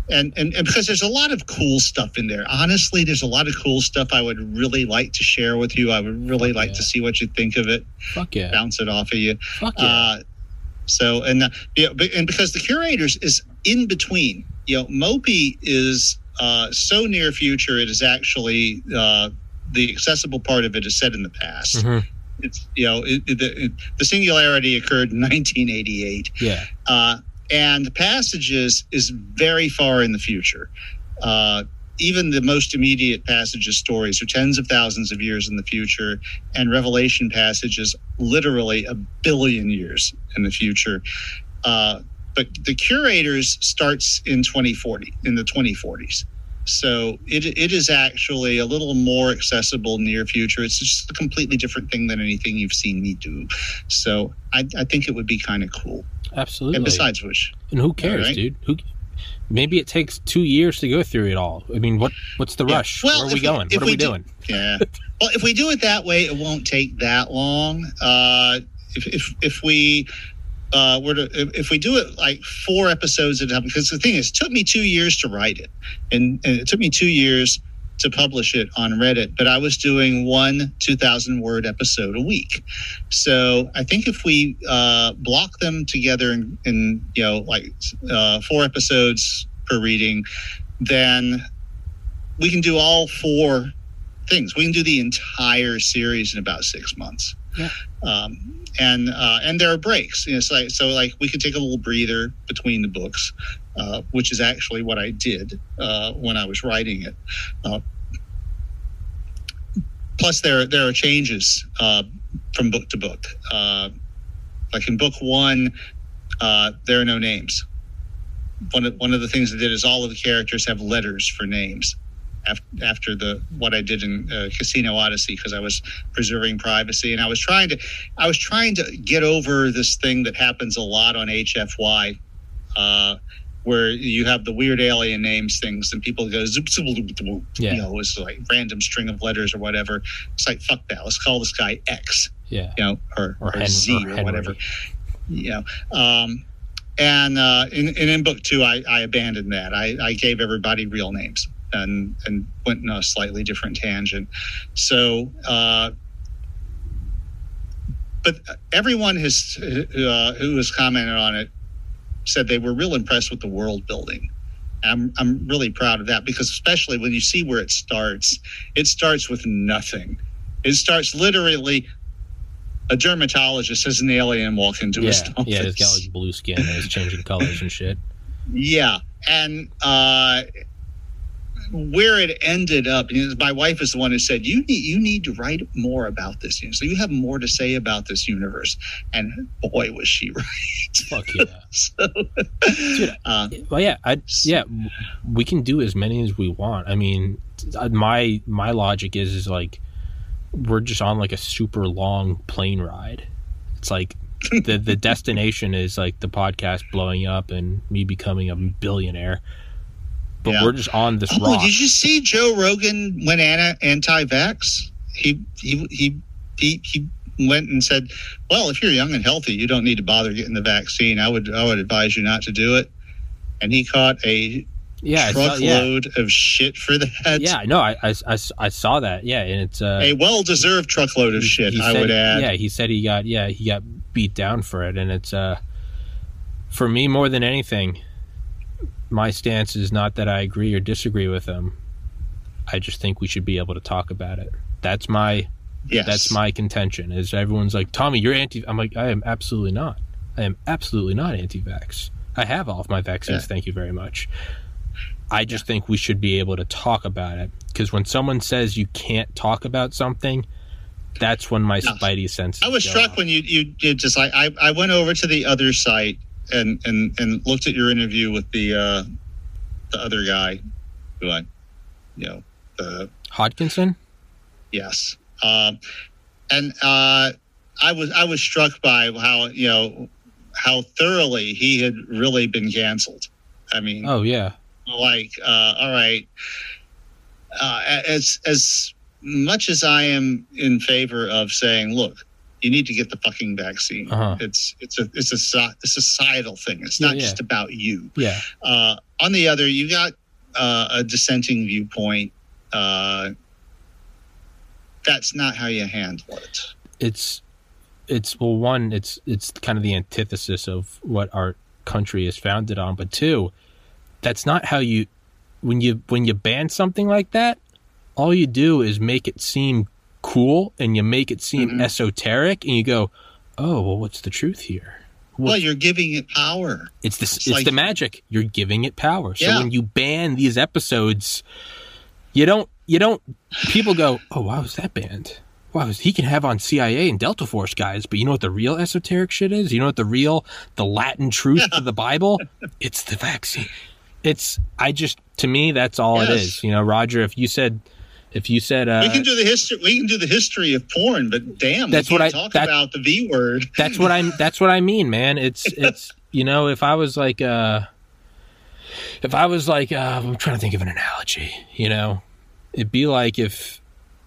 and, and, and because there's a lot of cool stuff in there. Honestly, there's a lot of cool stuff I would really like to share with you. I would really Fuck like yeah. to see what you think of it. Fuck yeah! Bounce it off of you. Fuck yeah! Uh, so and uh, yeah, and because the curators is in between. You know, MOPI is uh, so near future. It is actually uh, the accessible part of it is set in the past. Mm-hmm. It's you know it, it, the, the singularity occurred in 1988. Yeah. Uh, and passages is very far in the future. Uh, even the most immediate passages stories are tens of thousands of years in the future, and Revelation passages literally a billion years in the future. Uh, but the curators starts in 2040, in the 2040s. So it, it is actually a little more accessible near future. It's just a completely different thing than anything you've seen me do. So I, I think it would be kind of cool. Absolutely. And besides which, and who cares, right? dude? Who maybe it takes two years to go through it all. I mean, what what's the Yeah. rush? Well, Where are we going? if what are we, do- doing? Yeah. well, if we do it that way, it won't take that long. Uh, if if if we uh, were to if, if we do it like four episodes at a time, because the thing is, it took me two years to write it, and, and it took me two years to publish it on Reddit, but I was doing one 2,000 word episode a week. So I think if we uh, block them together in, in you know, like uh, four episodes per reading, then we can do all four things. We can do the entire series in about six months. Yeah. Um, and uh, and there are breaks. You know, so like, so like we could take a little breather between the books, uh, which is actually what I did uh, when I was writing it. Uh, plus, there there are changes uh, from book to book. Uh, like in book one, there are no names. One of, one of the things I did is all of the characters have letters for names after, after the what I did in uh, Casino Odyssey because I was preserving privacy and I was trying to I was trying to get over this thing that happens a lot on HFY uh, where you have the weird alien names things and people go zoop zoop zoop zoop, zoop. Yeah. you know it's like random string of letters or whatever. It's like fuck that. Let's call this guy X. Yeah. you know or, Or or, Hen- Z or or, whatever. You know um, and uh, in, and in book two I, I abandoned that. I, I gave everybody real names and and went in a slightly different tangent. So, uh, but everyone has uh, who has commented on it said they were real impressed with the world building. I'm I'm really proud of that because especially when you see where it starts, it starts with nothing. It starts literally. A dermatologist has an alien walk into Yeah. his office. Yeah. It's got like blue skin and it's changing colors and shit. Yeah, and uh, where it ended up, you know, my wife is the one who said, "You need you need to write more about this." You know, so you have more to say about this universe. And boy, was she right. Fuck yeah. so, Dude, uh, Well, yeah, I yeah, we can do as many as we want. I mean, uh, my my logic is is like we're just on like a super long plane ride. It's like the the destination is like the podcast blowing up and me becoming a billionaire. But Yeah. we're just on this oh, rock. did you see Joe Rogan went anti-vax? He he he he he went and said, "Well, if you're young and healthy, you don't need to bother getting the vaccine. I would I would advise you not to do it." And he caught a yeah, I saw, yeah, truckload of shit for that. yeah. No, I, I, I, I saw that. Yeah, and it's uh, a well-deserved truckload of shit. he I said- would add. Yeah, he said he got yeah he got beat down for it, and it's uh for me more than anything. My stance is not that I agree or disagree with them. I just think we should be able to talk about it. That's my yes, that's my contention. Is everyone's like Tommy, you're anti? I'm like I am absolutely not. I am absolutely not anti-vax. I have all of my vaccines. Yeah. Thank you very much. I just think we should be able to talk about it because when someone says you can't talk about something, that's when my No. spidey senses. I was struck off. when you you did just like I, I went over to the other site and and and looked at your interview with the uh the other guy who I you know the Hodkinson. yes um and uh I was I was struck by how you know how thoroughly he had really been canceled. I mean, Oh yeah, like uh, all right uh, as as much as i am in favor of saying look you need to get the fucking vaccine. Uh-huh. it's it's a it's a a societal thing. It's Yeah, not yeah. just about you. Yeah, uh, on the other you got uh, a dissenting viewpoint. Uh, that's not how you handle it. It's it's well one it's it's kind of the antithesis of what our country is founded on. But two that's not how you when you when you ban something like that all you do is make it seem cool and you make it seem Mhm. esoteric and you go oh well what's the truth here Well, well you're giving it power it's the it's, like- the magic you're giving it power so Yeah. when you ban these episodes you don't you don't people go oh why was that banned wow he can have on cia and delta force guys but you know what the real esoteric shit is you know what the real the latin truth Yeah. of the bible it's the vaccine it's i just to me that's all it Yes. is you know roger if you said if you said uh we can do the history we can do the history of porn but damn That's what I- talk that- about the v word that's what I'm. That's what I mean, man. It's it's you know, if I was like, uh, if I was like, uh, I'm trying to think of an analogy, you know, it'd be like if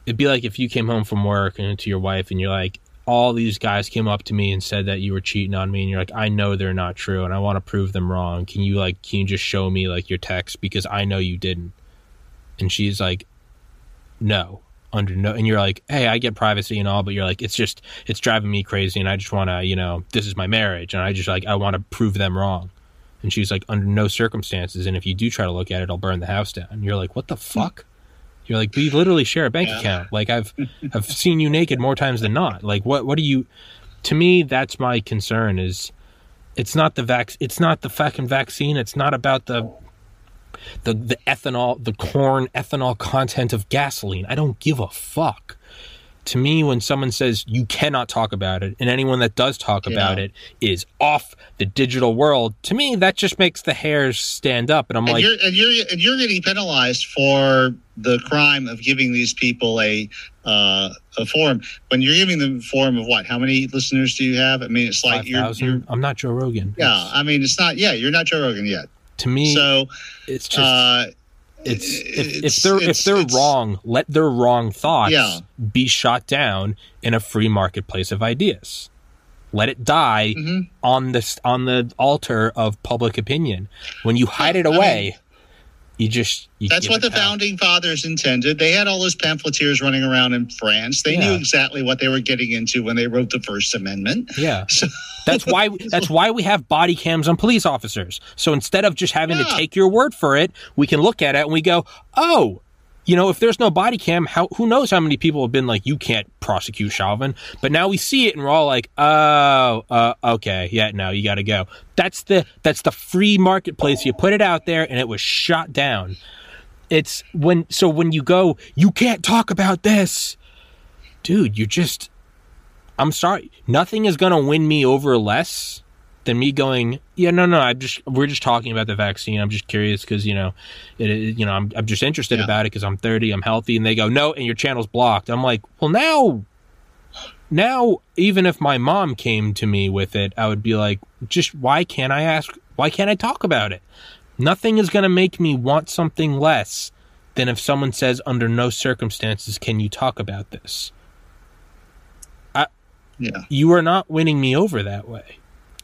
it'd be like if you came home from work and to your wife and you're like, all these guys came up to me and said that you were cheating on me and you're like i know they're not true and i want to prove them wrong can you like can you just show me like your text because i know you didn't and she's like no under no and you're like hey i get privacy and all but you're like it's just it's driving me crazy and i just want to you know this is my marriage and i just like i want to prove them wrong. And she's like under no circumstances and if you do try to look at it i'll burn the house down. And you're like what the fuck? You're like we literally share a bank Yeah. account. Like i've i've seen you naked more times than not. Like what what do you to me that's my concern is it's not the vac it's not the fucking vaccine. It's not about the the the ethanol the corn ethanol content of gasoline i don't give a fuck to me when someone says you cannot talk about it and anyone that does talk about it is off the digital world to me that just makes the hairs stand up and i'm and like you're and you're and you're getting penalized for the crime of giving these people a uh, a forum. When you're giving them a forum of what? How many listeners do you have? I mean, it's like you're, you're i'm not joe rogan yeah. It's- I mean, it's not. Yeah, you're not Joe Rogan yet. To me So it's just uh, it's if, if it's- they're if they're wrong let their wrong thoughts Yeah. be shot down in a free marketplace of ideas let it die Mhm. on this on the altar of public opinion when you hide it I away you just you That's what the founding fathers intended. They had all those pamphleteers running around in France. They knew exactly what they were getting into when they wrote the First Amendment. yeah So, that's why that's why we have body cams on police officers so instead of just having to take your word for it we can look at it and we go oh you know, if there's no body cam, how who knows how many people have been like, you can't prosecute Chauvin, but now we see it and we're all like, oh, uh, okay, yeah, no, you got to go. That's the that's the free marketplace. You put it out there and it was shot down. It's when so when you go, you can't talk about this, dude. You just, I'm sorry, nothing is gonna win me over less than me going, yeah, no, no, I'm just, we're just talking about the vaccine. I'm just curious because, you know, it, it- you know, I'm, I'm just interested Yeah. about it because I'm 30, I'm healthy. And they go, no, and your channel's blocked. I'm like, well, now, now, even if my mom came to me with it, I would be like, just why can't I ask, why can't I talk about it? Nothing is going to make me want something less than if someone says, under no circumstances can you talk about this. I, yeah. You are not winning me over that way.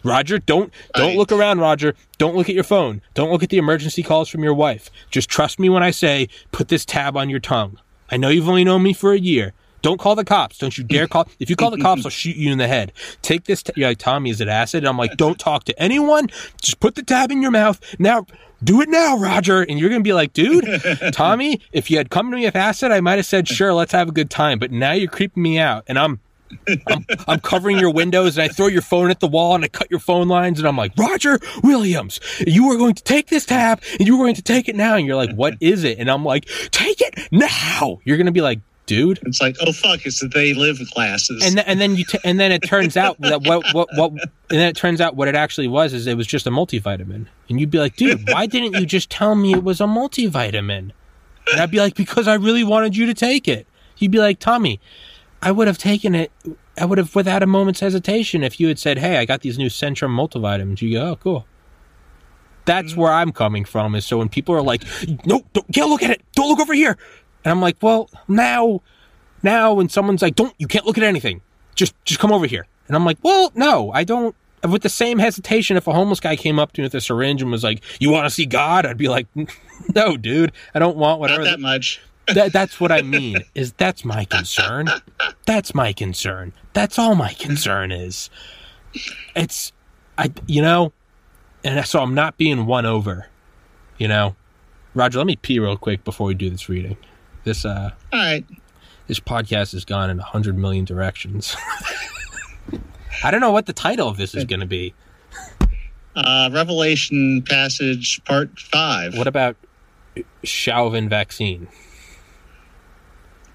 Roger, don't don't Right. look around, Roger. Don't look at your phone. Don't look at the emergency calls from your wife. Just trust me when I say put this tab on your tongue. I know you've only known me for a year. Don't call the cops. Don't you dare call. If you call the cops, I'll shoot you in the head. Take this. T- you're like, Tommy, is it acid? And I'm like, don't talk to anyone. Just put the tab in your mouth. Now, do it now, Roger. And you're going to be like, dude, Tommy, if you had come to me with acid, I might have said, sure, let's have a good time. But now you're creeping me out. And I'm I'm, I'm covering your windows and I throw your phone at the wall and I cut your phone lines and I'm like, Roger Williams, you are going to take this tab and you're going to take it now. And you're like, what is it? And I'm like, take it now. You're going to be like, dude. It's like, oh fuck, it's the they live classes. And, th- and then you t- and then it turns out that what what what and then it turns out what it actually was is it was just a multivitamin and you'd be like dude why didn't you just tell me it was a multivitamin and I'd be like because I really wanted you to take it you'd be like Tommy I would have taken it I would have without a moment's hesitation if you had said hey I got these new Centrum multivitamins. You go oh cool. That's mm-hmm. where I'm coming from is so when people are like no don't can't look at it. Don't look over here. And I'm like well now now when someone's like don't you can't look at anything. Just just come over here. And i'm like well no i don't with the same hesitation if a homeless guy came up to me with a syringe and was like you want to see god? I'd be like no dude. I don't want Not whatever that much. That, that's what i mean is that's my concern that's my concern that's all my concern is it's i you know and so i'm not being won over you know roger let me pee real quick before we do this reading this uh All right. this podcast has gone in a hundred million directions. I don't know what the title of this is going to be. Uh, Revelation passage part five. What about Chauvin vaccine?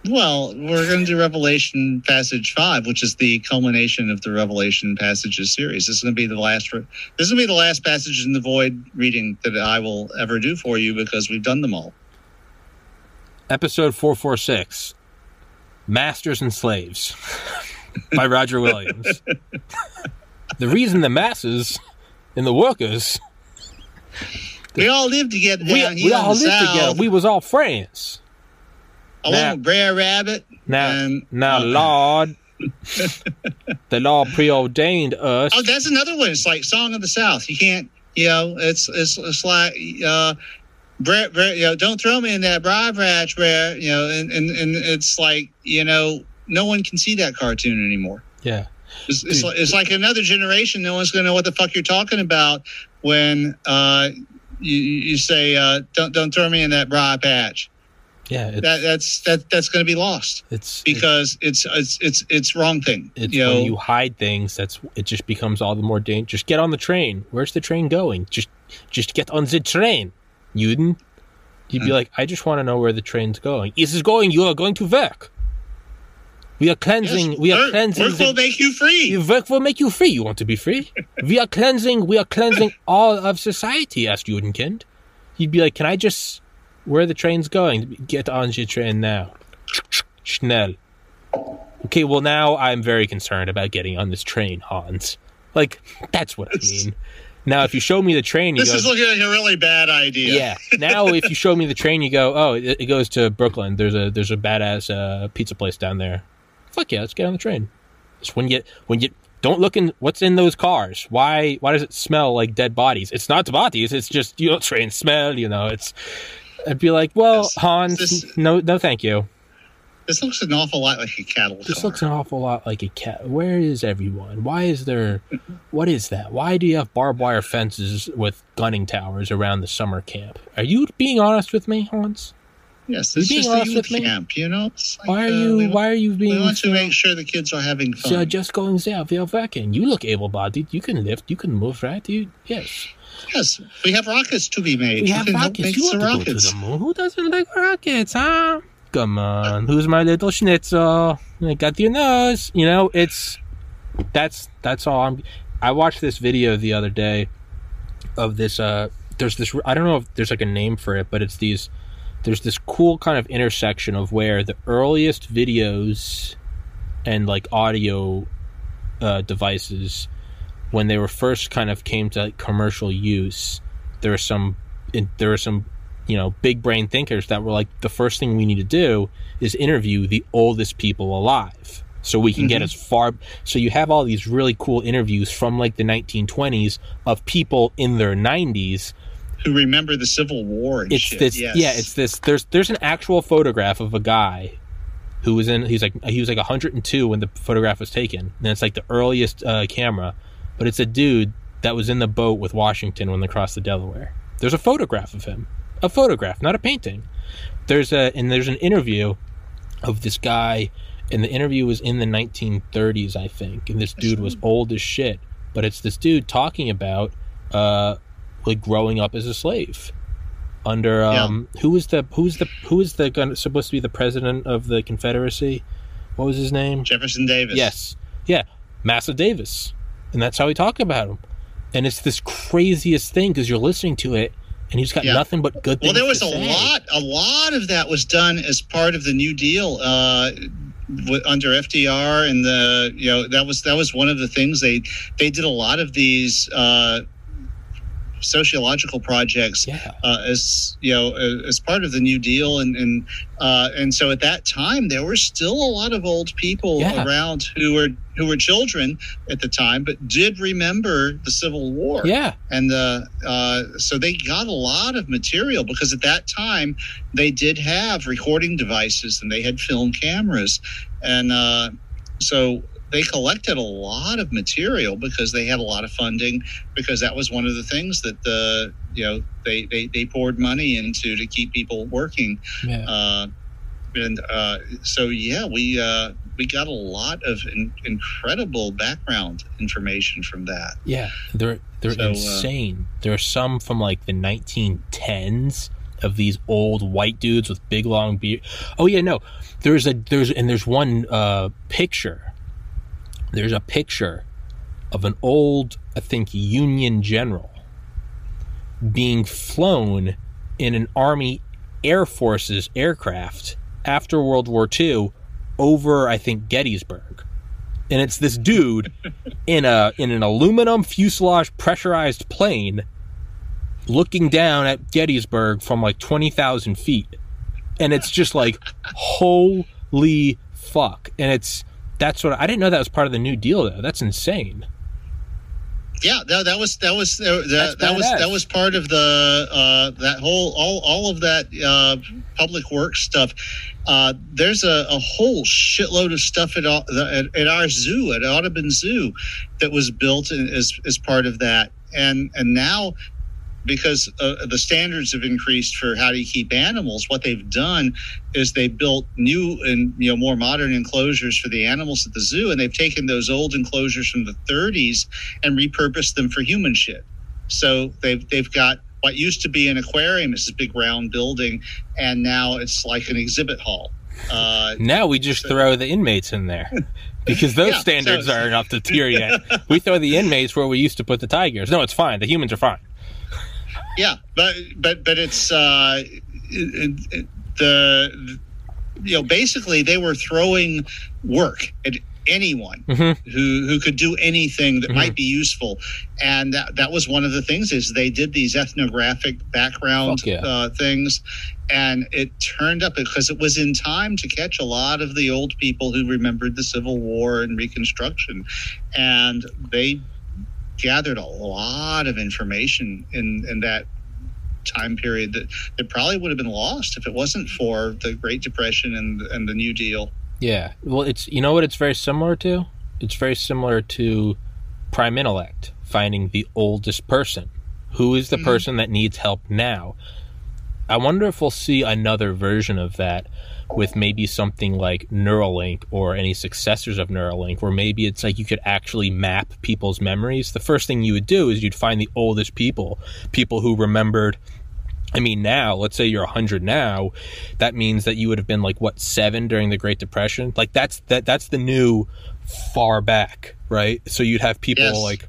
Well, we're going to do Revelation passage five, which is the culmination of the Revelation passages series. This is going to be the last. Re- this is going to be the last passage in the void reading that I will ever do for you because we've done them all. Episode four four six, Masters and Slaves, by Roger Williams. the reason the masses and the workers We all lived together we, we all lived together. We was all friends. Along with Brer Rabbit. Now, and, now, uh, Lord, the law preordained us. Oh, that's another one. It's like Song of the South. You can't, you know, it's it's it's like uh Brett, Brett, you know, don't throw me in that bribe ratch, Brett, you know, and, and and it's like, you know, no one can see that cartoon anymore. yeah, It's, it's, like, it's like another generation. No one's going to know what the fuck you're talking about when uh, you, you say, uh, "Don't don't throw me in that bribe patch." Yeah. It's That that's that that's going to be lost it's because it's it's it's it's wrong thing. it's you know, when you hide things that's it just becomes all the more dangerous. Just get on the train. Where's the train going? Just just get on the train. Juden. You'd be Hmm. like, I just want to know where the train's going. It is going. You are going to work. We are cleansing. yes, we are work, cleansing. work the- will make you free. Work will make you free. You want to be free? we are cleansing. We are cleansing all of society, asked Judenkind. You'd be like, "Can I just? Where the train's going? Get on your train now, Schnell." Okay, well now I'm very concerned about getting on this train, Hans. Like that's what I mean. Now, if you show me the train, you go this go, is looking like a really bad idea. yeah. Now, if you show me the train, you go, oh, it, it goes to Brooklyn. There's a there's a badass uh, pizza place down there. Fuck yeah, let's get on the train. Just when you when you don't look in what's in those cars. Why why does it smell like dead bodies? It's not bodies. It's just you know train smell. You know, it's. I'd be like, well, This- Hans, this- no, no, thank you. This looks an awful lot like a cattle This car. looks an awful lot like a cat. Where is everyone? Why is there? What is that? Why do you have barbed wire fences with gunning towers around the summer camp? Are you being honest with me, Hans? yes, it's just a youth camp. You know, like, Why are uh, you? why are you being? we want to make sure the kids are having fun. So just going there, we are working. You look able-bodied. You can lift. You can move, right? You yes. Yes, we have rockets to be made. We you have rockets. You want to go to the moon? Who doesn't like rockets, huh? Come on, who's my little schnitzel? I got your nose. You know, it's that's that's all. I'm. I watched this video the other day of this. Uh, there's this. I don't know if there's like a name for it, but it's these. There's this cool kind of intersection of where the earliest videos and like audio uh, devices when they were first kind of came to like, commercial use there were some there were some you know big brain thinkers that were like the first thing we need to do is interview the oldest people alive so we can get as far so you have all these really cool interviews from like the 1920s of people in their 90s Who remember the Civil War and it's shit. this yes. yeah it's this there's there's an actual photograph of a guy who was in he's like he was like 102 when the photograph was taken and it's like the earliest uh, camera but it's a dude that was in the boat with washington when they crossed the delaware. There's a photograph of him. A photograph not a painting. There's a and there's an interview of this guy and the interview was in the 1930s i think and this dude was old as shit. But it's this dude talking about uh like growing up as a slave under um who was the who's the who was the gun supposed to be the president of the confederacy? What was his name? Jefferson Davis. yes. Yeah. Massa davis and that's how we talk about him and it's this craziest thing because you're listening to it and he's got Yeah. nothing but good Well, there was a say. lot. A lot of that was done as part of the New Deal uh, w- under FDR, and the you know that was that was one of the things they they did a lot of these uh, sociological projects yeah uh, as you know as part of the New Deal, and and uh, and so at that time there were still a lot of old people Yeah. around who were who were children at the time, but did remember the Civil War. Yeah. And uh, uh, so they got a lot of material because at that time they did have recording devices and they had film cameras. And uh, so they collected a lot of material because they had a lot of funding because that was one of the things that the you know they, they, they poured money into to keep people working. Yeah. Uh, and uh, so yeah we uh, we got a lot of in, incredible background information from that Yeah, they're they're So, uh, insane. there are some from like the 1910s of these old white dudes with big long beard. Oh yeah, no, there's a there's and there's one uh, picture. There's a picture of an old, I think, Union general being flown in an Army Air Forces aircraft after World War II over, I think, Gettysburg. And it's this dude in a in an aluminum fuselage pressurized plane looking down at Gettysburg from like 20,000 feet. And it's just like, holy fuck. And it's, that's what I didn't know that was part of the New Deal, though. That's insane. Yeah, that, that was that was uh, that, that was that was part of the uh, that whole all all of that uh, public works stuff. Uh, there's a, a, whole shitload of stuff at, at, at our zoo at Audubon Zoo that was built as as part of that, and and now because uh, the standards have increased for how to keep animals. What they've done is they built new and you know more modern enclosures for the animals at the zoo, and they've taken those old enclosures from the 30s and repurposed them for human shit. So they've they've got what used to be an aquarium, is this big round building, and now it's like an exhibit hall. Uh, now we just so, throw the inmates in there. because those yeah, standards so, aren't up to tier yet. we throw the inmates where we used to put the tigers. No, it's fine. The humans are fine yeah, but but but it's uh, it, it, the you know basically they were throwing work at anyone mm-hmm. who who could do anything that mm-hmm. might be useful and that, that was one of the things is they did these ethnographic background yeah. uh, things and it turned up because it was in time to catch a lot of the old people who remembered the civil war and reconstruction and they gathered a lot of information in in that time period that, that probably would have been lost if it wasn't for the Great Depression and and the New Deal. Yeah, well, it's you know what it's very similar to. It's very similar to prime intellect finding the oldest person. Who is the mm-hmm. person that needs help now? I wonder if we'll see another version of that with maybe something like Neuralink or any successors of Neuralink, where maybe it's like you could actually map people's memories. The first thing you would do is you'd find the oldest people, people who remembered. I mean, now, let's say you're 100 now, that means that you would have been like what seven during the Great Depression. Like that's that that's the new far back, right? So you'd have people yes. like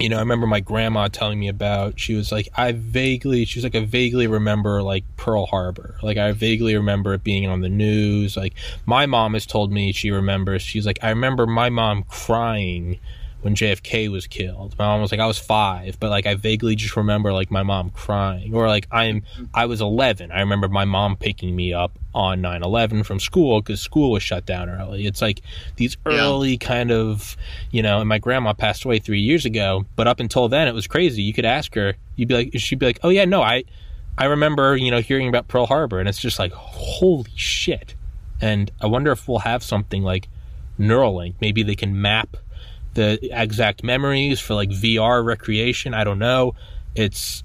you know, I remember my grandma telling me about, she was like, I vaguely, she was like, I vaguely remember like Pearl Harbor. Like, I vaguely remember it being on the news. Like, my mom has told me she remembers, she's like, I remember my mom crying when JFK was killed. My mom was like, I was five, but like I vaguely just remember like my mom crying, or like I'm I was 11. I remember my mom picking me up on 9/11 from school because school was shut down early. It's like these early yeah. kind of you know. And my grandma passed away three years ago, but up until then it was crazy. You could ask her, you'd be like, she'd be like, oh yeah, no, I I remember you know hearing about Pearl Harbor, and it's just like holy shit. And I wonder if we'll have something like Neuralink. Maybe they can map the exact memories for like VR recreation. I don't know. It's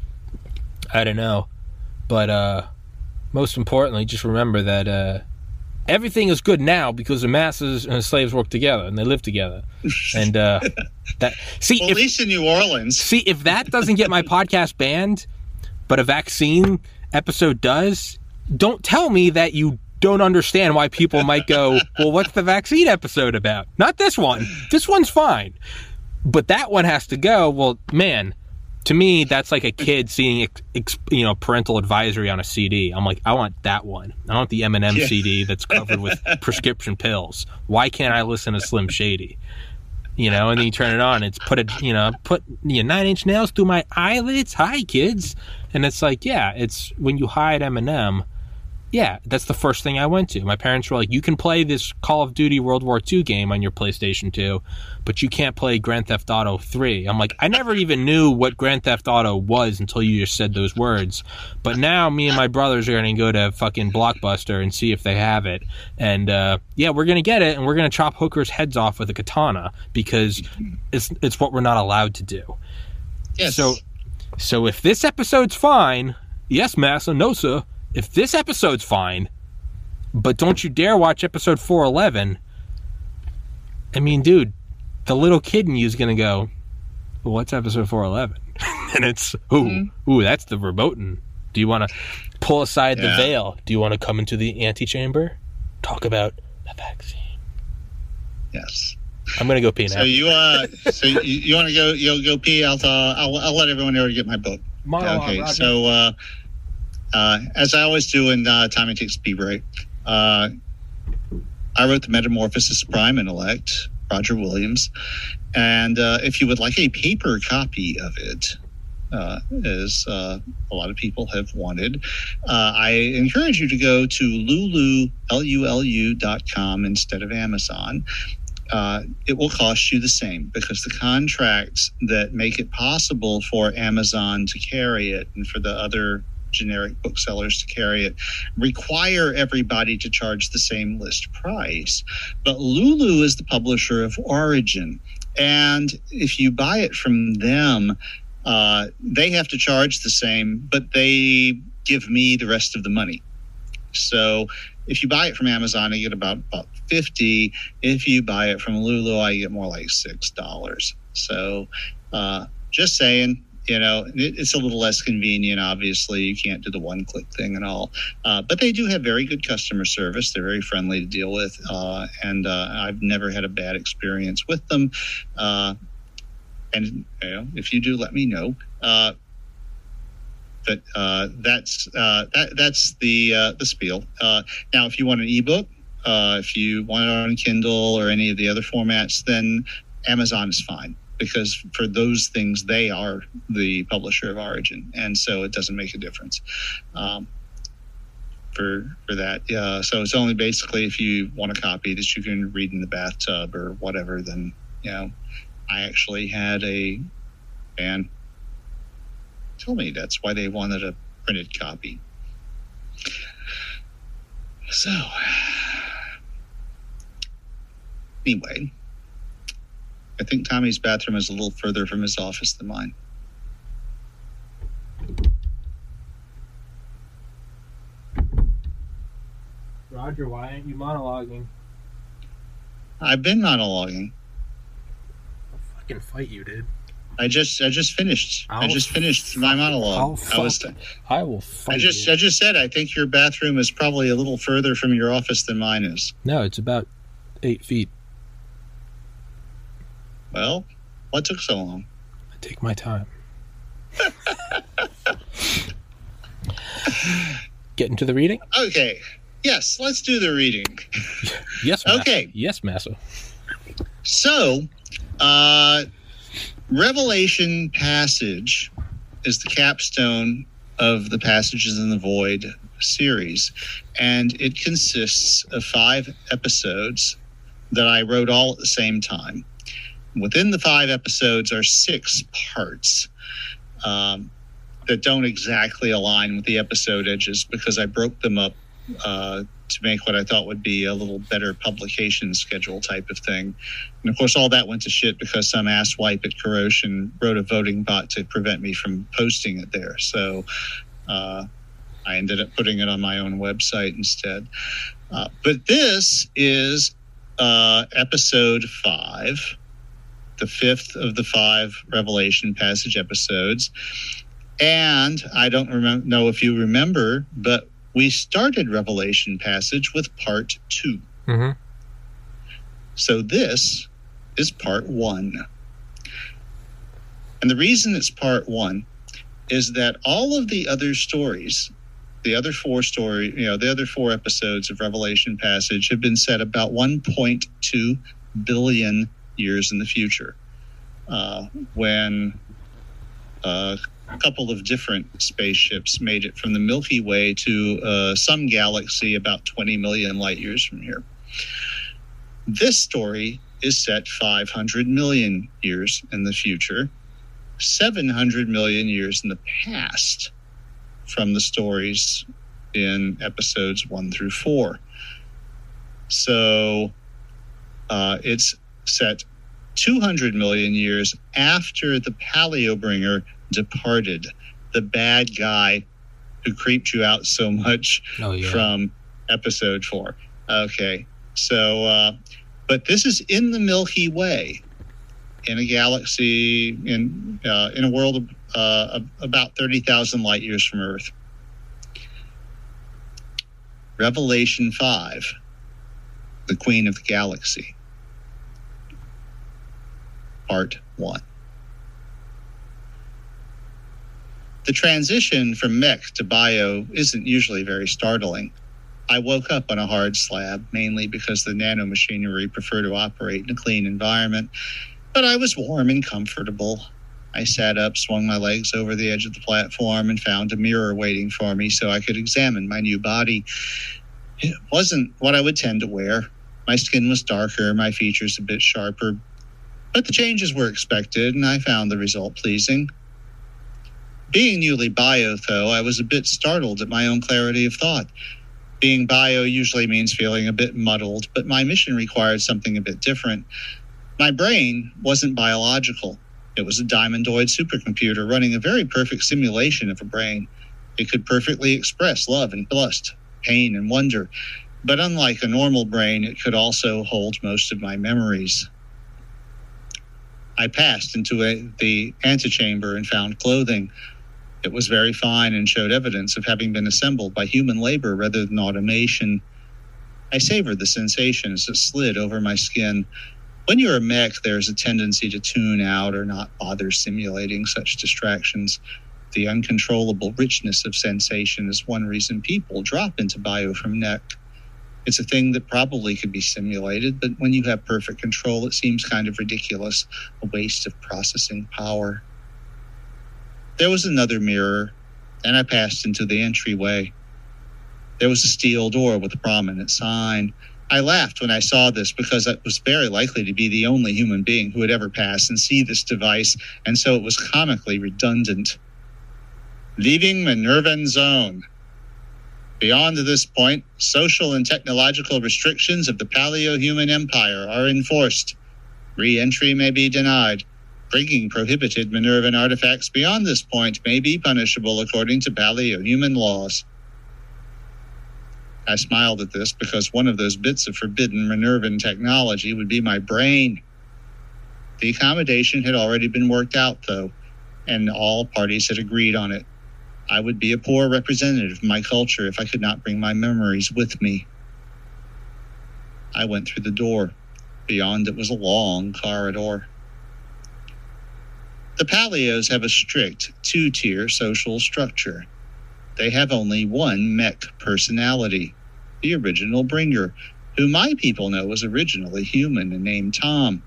I don't know. But uh most importantly, just remember that uh everything is good now because the masses and the slaves work together and they live together. And uh that see well, if, at least in New Orleans. See if that doesn't get my podcast banned, but a vaccine episode does, don't tell me that you don't understand why people might go, well, what's the vaccine episode about? Not this one. This one's fine. But that one has to go. Well, man, to me, that's like a kid seeing, you know, parental advisory on a CD. I'm like, I want that one. I want the Eminem yeah. CD that's covered with prescription pills. Why can't I listen to Slim Shady? You know, and then you turn it on. It's put a, you know, put you know, nine inch nails through my eyelids. Hi, kids. And it's like, yeah, it's when you hide Eminem yeah, that's the first thing I went to. My parents were like, you can play this Call of Duty World War II game on your PlayStation 2, but you can't play Grand Theft Auto 3. I'm like, I never even knew what Grand Theft Auto was until you just said those words. But now me and my brothers are going to go to fucking Blockbuster and see if they have it. And uh, yeah, we're going to get it and we're going to chop hookers' heads off with a katana because it's, it's what we're not allowed to do. Yes. So, so if this episode's fine, yes, massa, no, sir if this episode's fine, but don't you dare watch episode 411. I mean, dude, the little kid in you is going to go, well, what's episode 411? and it's, ooh, mm-hmm. ooh, that's the verboten. Do you want to pull aside yeah. the veil? Do you want to come into the antechamber? Talk about the vaccine. Yes. I'm gonna go pee now. So you uh, so you, you want to go? You'll go pee. I'll, uh, I'll I'll let everyone know to get my book. okay. So uh, uh, as I always do in uh, Tommy Takes Speed Break, uh, I wrote The Metamorphosis Prime Intellect, Roger Williams. And uh, if you would like a paper copy of it, uh, as uh, a lot of people have wanted. Uh, I encourage you to go to lulu, instead of Amazon. Uh, it will cost you the same because the contracts that make it possible for Amazon to carry it and for the other generic booksellers to carry it require everybody to charge the same list price. But Lulu is the publisher of Origin. And if you buy it from them, uh, they have to charge the same, but they give me the rest of the money. So if you buy it from Amazon, I get about, about 50. If you buy it from Lulu, I get more like $6. So uh, just saying, you know, it's a little less convenient. Obviously, you can't do the one click thing and all. Uh, but they do have very good customer service. They're very friendly to deal with. Uh, and uh, I've never had a bad experience with them. Uh, and you know, if you do, let me know. Uh, but uh, that's that that's the the spiel. Now, if you want an ebook, if you want it on Kindle or any of the other formats, then Amazon is fine because for those things they are the publisher of Origin, and so it doesn't make a difference. Um, for for that, uh, so it's only basically if you want a copy that you can read in the bathtub or whatever. Then you know, I actually had a fan tell me that's why they wanted a printed copy. So, anyway, I think Tommy's bathroom is a little further from his office than mine. Roger, why aren't you monologuing? I've been monologuing. I'll fucking fight you, dude. I just I just finished. i I'll just finished my I'll monologue. I was fuck- I will fight I just you. I just said I think your bathroom is probably a little further from your office than mine is. No, it's about eight feet. Well, what took so long? I take my time. Get into the reading? Okay. Yes, let's do the reading. Yes. Massa. Okay. Yes, Massa. So, uh, Revelation passage is the capstone of the Passages in the Void series, and it consists of five episodes that I wrote all at the same time. Within the five episodes are six parts um, that don't exactly align with the episode edges because I broke them up uh, to make what I thought would be a little better publication schedule type of thing. And of course, all that went to shit because some asswipe at Kuro5hin wrote a voting bot to prevent me from posting it there. So uh, I ended up putting it on my own website instead. Uh, but this is uh, episode five, the fifth of the five Revelation passage episodes. And I don't remember, know if you remember, but we started Revelation passage with part two. Mm-hmm. So this is part one. And the reason it's part one is that all of the other stories, the other four story, you know, the other four episodes of Revelation passage have been set about 1.2 billion years in the future. Uh, when a couple of different spaceships made it from the Milky Way to uh, some galaxy about 20 million light years from here. This story is set 500 million years in the future, 700 million years in the past from the stories in episodes one through four. So uh, it's set 200 million years after the Paleobringer departed, the bad guy who creeped you out so much Oh yeah. from episode four. Okay, so uh, but this is in the Milky Way, in a galaxy in uh, in a world of, uh, about thirty thousand light years from Earth. Revelation five, the Queen of the Galaxy, Part one. The transition from mech to bio isn't usually very startling. I woke up on a hard slab, mainly because the nanomachinery prefer to operate in a clean environment, but I was warm and comfortable. I sat up, swung my legs over the edge of the platform, and found a mirror waiting for me so I could examine my new body. It wasn't what I would tend to wear. My skin was darker, my features a bit sharper, but the changes were expected, and I found the result pleasing. Being newly bio, though, I was a bit startled at my own clarity of thought. Being bio usually means feeling a bit muddled, but my mission required something a bit different. My brain wasn't biological. It was a diamondoid supercomputer running a very perfect simulation of a brain. It could perfectly express love and lust, pain and wonder, but unlike a normal brain, it could also hold most of my memories. I passed into a, the antechamber and found clothing. It was very fine and showed evidence of having been assembled by human labor rather than automation. I savored the sensation as it slid over my skin. When you're a mech, there's a tendency to tune out or not bother simulating such distractions. The uncontrollable richness of sensation is one reason people drop into bio from mech. It's a thing that probably could be simulated, but when you have perfect control, it seems kind of ridiculous, a waste of processing power. There was another mirror, and I passed into the entryway. There was a steel door with a prominent sign. I laughed when I saw this because I was very likely to be the only human being who would ever pass and see this device, and so it was comically redundant. Leaving Minervan Zone. Beyond this point, social and technological restrictions of the Paleo human empire are enforced. Re entry may be denied. Bringing prohibited Minervan artifacts beyond this point may be punishable according to Paleo human laws. I smiled at this because one of those bits of forbidden Minervan technology would be my brain. The accommodation had already been worked out, though, and all parties had agreed on it. I would be a poor representative of my culture if I could not bring my memories with me. I went through the door. Beyond it was a long corridor. The Paleos have a strict two tier social structure. They have only one mech personality, the original bringer, who my people know was originally human and named Tom.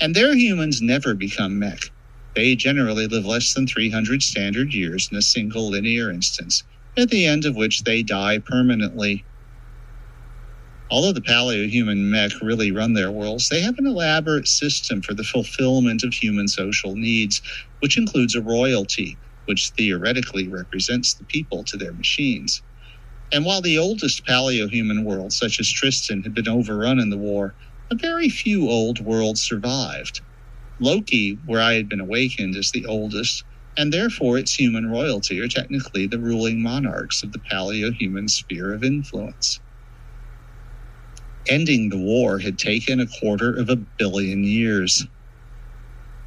And their humans never become mech. They generally live less than 300 standard years in a single linear instance, at the end of which they die permanently. Although the paleo-human mech really run their worlds, they have an elaborate system for the fulfillment of human social needs, which includes a royalty, which theoretically represents the people to their machines. And while the oldest paleo-human worlds, such as Tristan, had been overrun in the war, a very few old worlds survived. Loki, where I had been awakened, is the oldest, and therefore its human royalty are technically the ruling monarchs of the paleo human sphere of influence. Ending the war had taken a quarter of a billion years.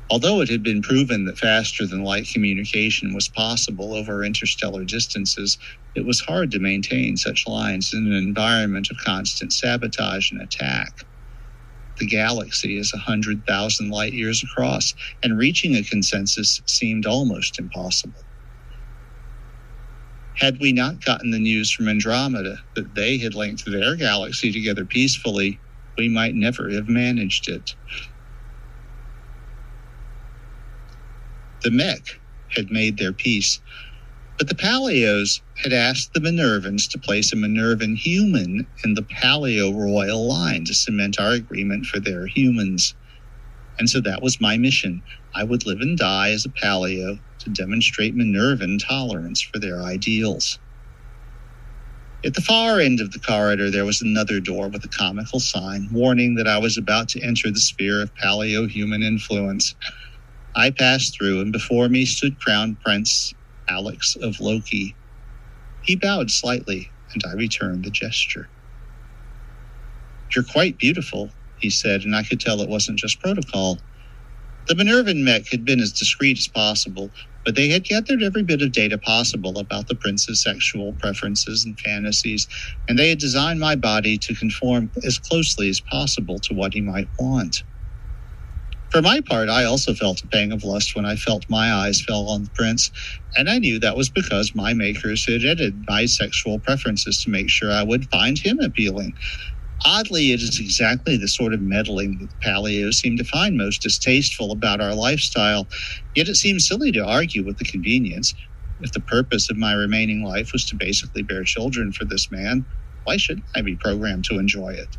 Although it had been proven that faster than light communication was possible over interstellar distances, it was hard to maintain such lines in an environment of constant sabotage and attack the galaxy is a 100,000 light years across, and reaching a consensus seemed almost impossible. Had we not gotten the news from Andromeda that they had linked their galaxy together peacefully, we might never have managed it. The mech had made their peace, but the Paleos had asked the Minervans to place a Minervan human in the Paleo royal line to cement our agreement for their humans. And so that was my mission. I would live and die as a Paleo to demonstrate Minervan tolerance for their ideals. At the far end of the corridor, there was another door with a comical sign warning that I was about to enter the sphere of Paleo human influence. I passed through, and before me stood Crown Prince Alex of Loki. He bowed slightly, and I returned the gesture. You're quite beautiful, he said, and I could tell it wasn't just protocol. The Minervan mech had been as discreet as possible, but they had gathered every bit of data possible about the prince's sexual preferences and fantasies, and they had designed my body to conform as closely as possible to what he might want. For my part, I also felt a pang of lust when I felt my eyes fell on the prince, and I knew that was because my makers had edited my sexual preferences to make sure I would find him appealing. Oddly, it is exactly the sort of meddling that the paleos seem to find most distasteful about our lifestyle, yet it seems silly to argue with the convenience. If the purpose of my remaining life was to basically bear children for this man, why shouldn't I be programmed to enjoy it?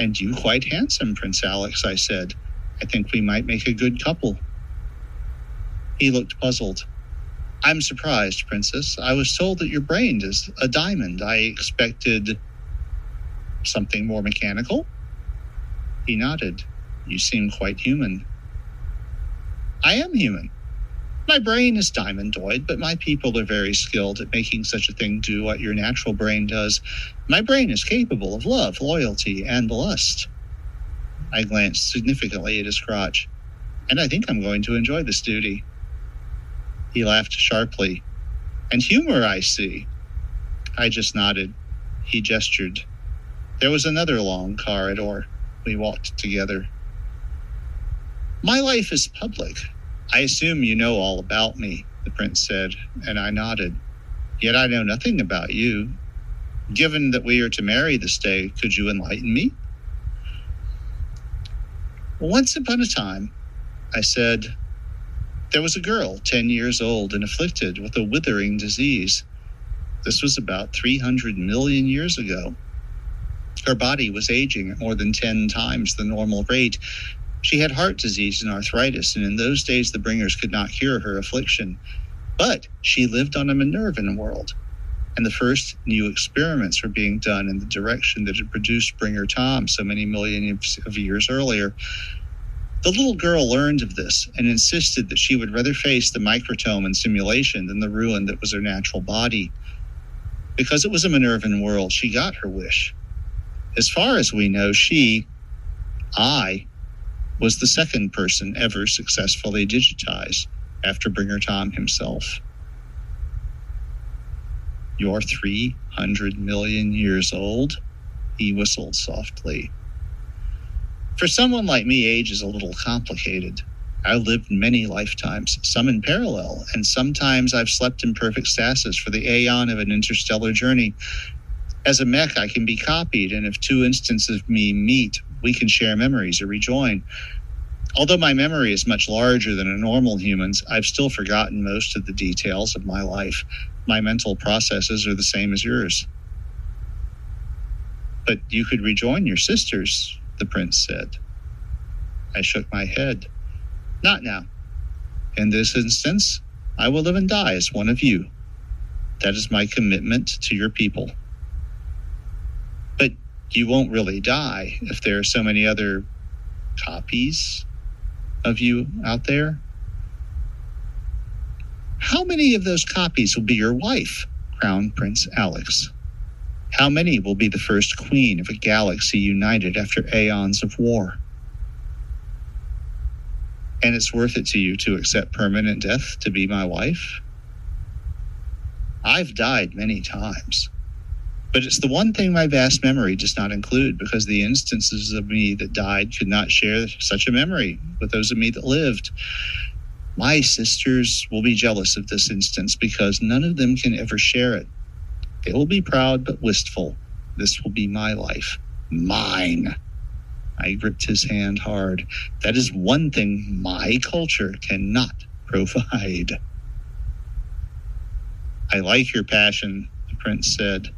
And you quite handsome, Prince Alex, I said. I think we might make a good couple. He looked puzzled. I'm surprised, Princess. I was told that your brain is a diamond. I expected something more mechanical. He nodded. You seem quite human. I am human. My brain is diamondoid, but my people are very skilled at making such a thing do what your natural brain does. My brain is capable of love, loyalty, and lust. I glanced significantly at his crotch. And I think I'm going to enjoy this duty. He laughed sharply. And humor, I see. I just nodded. He gestured. There was another long corridor. We walked together. My life is public. I assume you know all about me, the prince said, and I nodded. Yet I know nothing about you. Given that we are to marry this day, could you enlighten me? Once upon a time, I said, there was a girl, 10 years old and afflicted with a withering disease. This was about 300 million years ago. Her body was aging at more than 10 times the normal rate, she had heart disease and arthritis, and in those days the bringers could not cure her affliction. But she lived on a Minervan world, and the first new experiments were being done in the direction that had produced Bringer Tom so many millions of years earlier. The little girl learned of this and insisted that she would rather face the microtome and simulation than the ruin that was her natural body. Because it was a Minervan world, she got her wish. As far as we know, she, I, was the second person ever successfully digitized after Bringer Tom himself. You're 300 million years old? He whistled softly. For someone like me, age is a little complicated. I've lived many lifetimes, some in parallel, and sometimes I've slept in perfect stasis for the aeon of an interstellar journey. As a mech, I can be copied, and if two instances of me meet, we can share memories or rejoin. Although my memory is much larger than a normal human's, I've still forgotten most of the details of my life. My mental processes are the same as yours. But you could rejoin your sisters, the prince said. I shook my head. Not now. In this instance, I will live and die as one of you. That is my commitment to your people. You won't really die if there are so many other copies of you out there? How many of those copies will be your wife, Crown Prince Alex? How many will be the first queen of a galaxy united after aeons of war? And it's worth it to you to accept permanent death to be my wife? I've died many times. But it's the one thing my vast memory does not include because the instances of me that died could not share such a memory with those of me that lived. My sisters will be jealous of this instance because none of them can ever share it. They will be proud but wistful. This will be my life. Mine. I gripped his hand hard. That is one thing my culture cannot provide. I like your passion, the prince said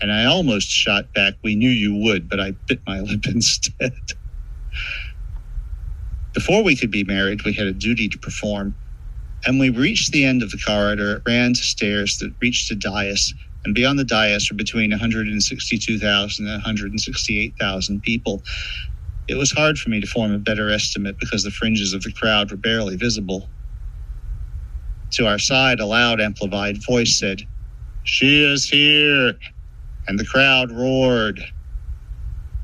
and I almost shot back, We knew you would, but I bit my lip instead. Before we could be married, we had a duty to perform. And we reached the end of the corridor, ran to stairs that reached a dais, and beyond the dais were between 162,000 and 168,000 people. It was hard for me to form a better estimate because the fringes of the crowd were barely visible. To our side, a loud, amplified voice said, She is here, and the crowd roared.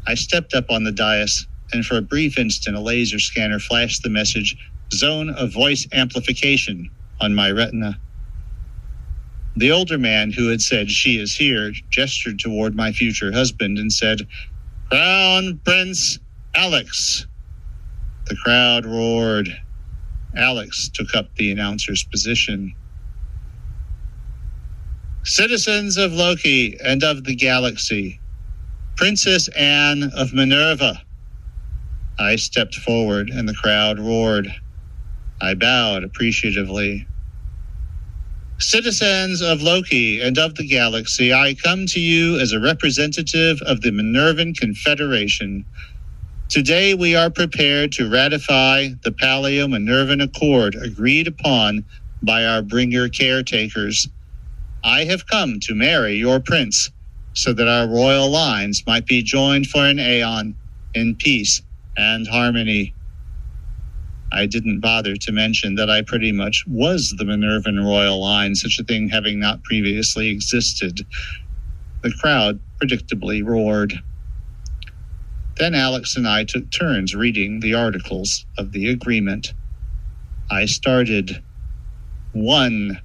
I stepped up on the dais, and for a brief instant, a laser scanner flashed the message Zone of Voice Amplification on my retina. The older man who had said, She is here, gestured toward my future husband and said, Crown Prince Alex. The crowd roared. Alex took up the announcer's position. Citizens of Loki and of the galaxy, Princess Anne of Minerva. I stepped forward and the crowd roared. I bowed appreciatively. Citizens of Loki and of the galaxy, I come to you as a representative of the Minervan Confederation. Today we are prepared to ratify the Paleo Minervan Accord agreed upon by our bringer caretakers. I have come to marry your prince so that our royal lines might be joined for an aeon in peace and harmony. I didn't bother to mention that I pretty much was the Minervan royal line, such a thing having not previously existed. The crowd predictably roared. Then Alex and I took turns reading the articles of the agreement. I started. One.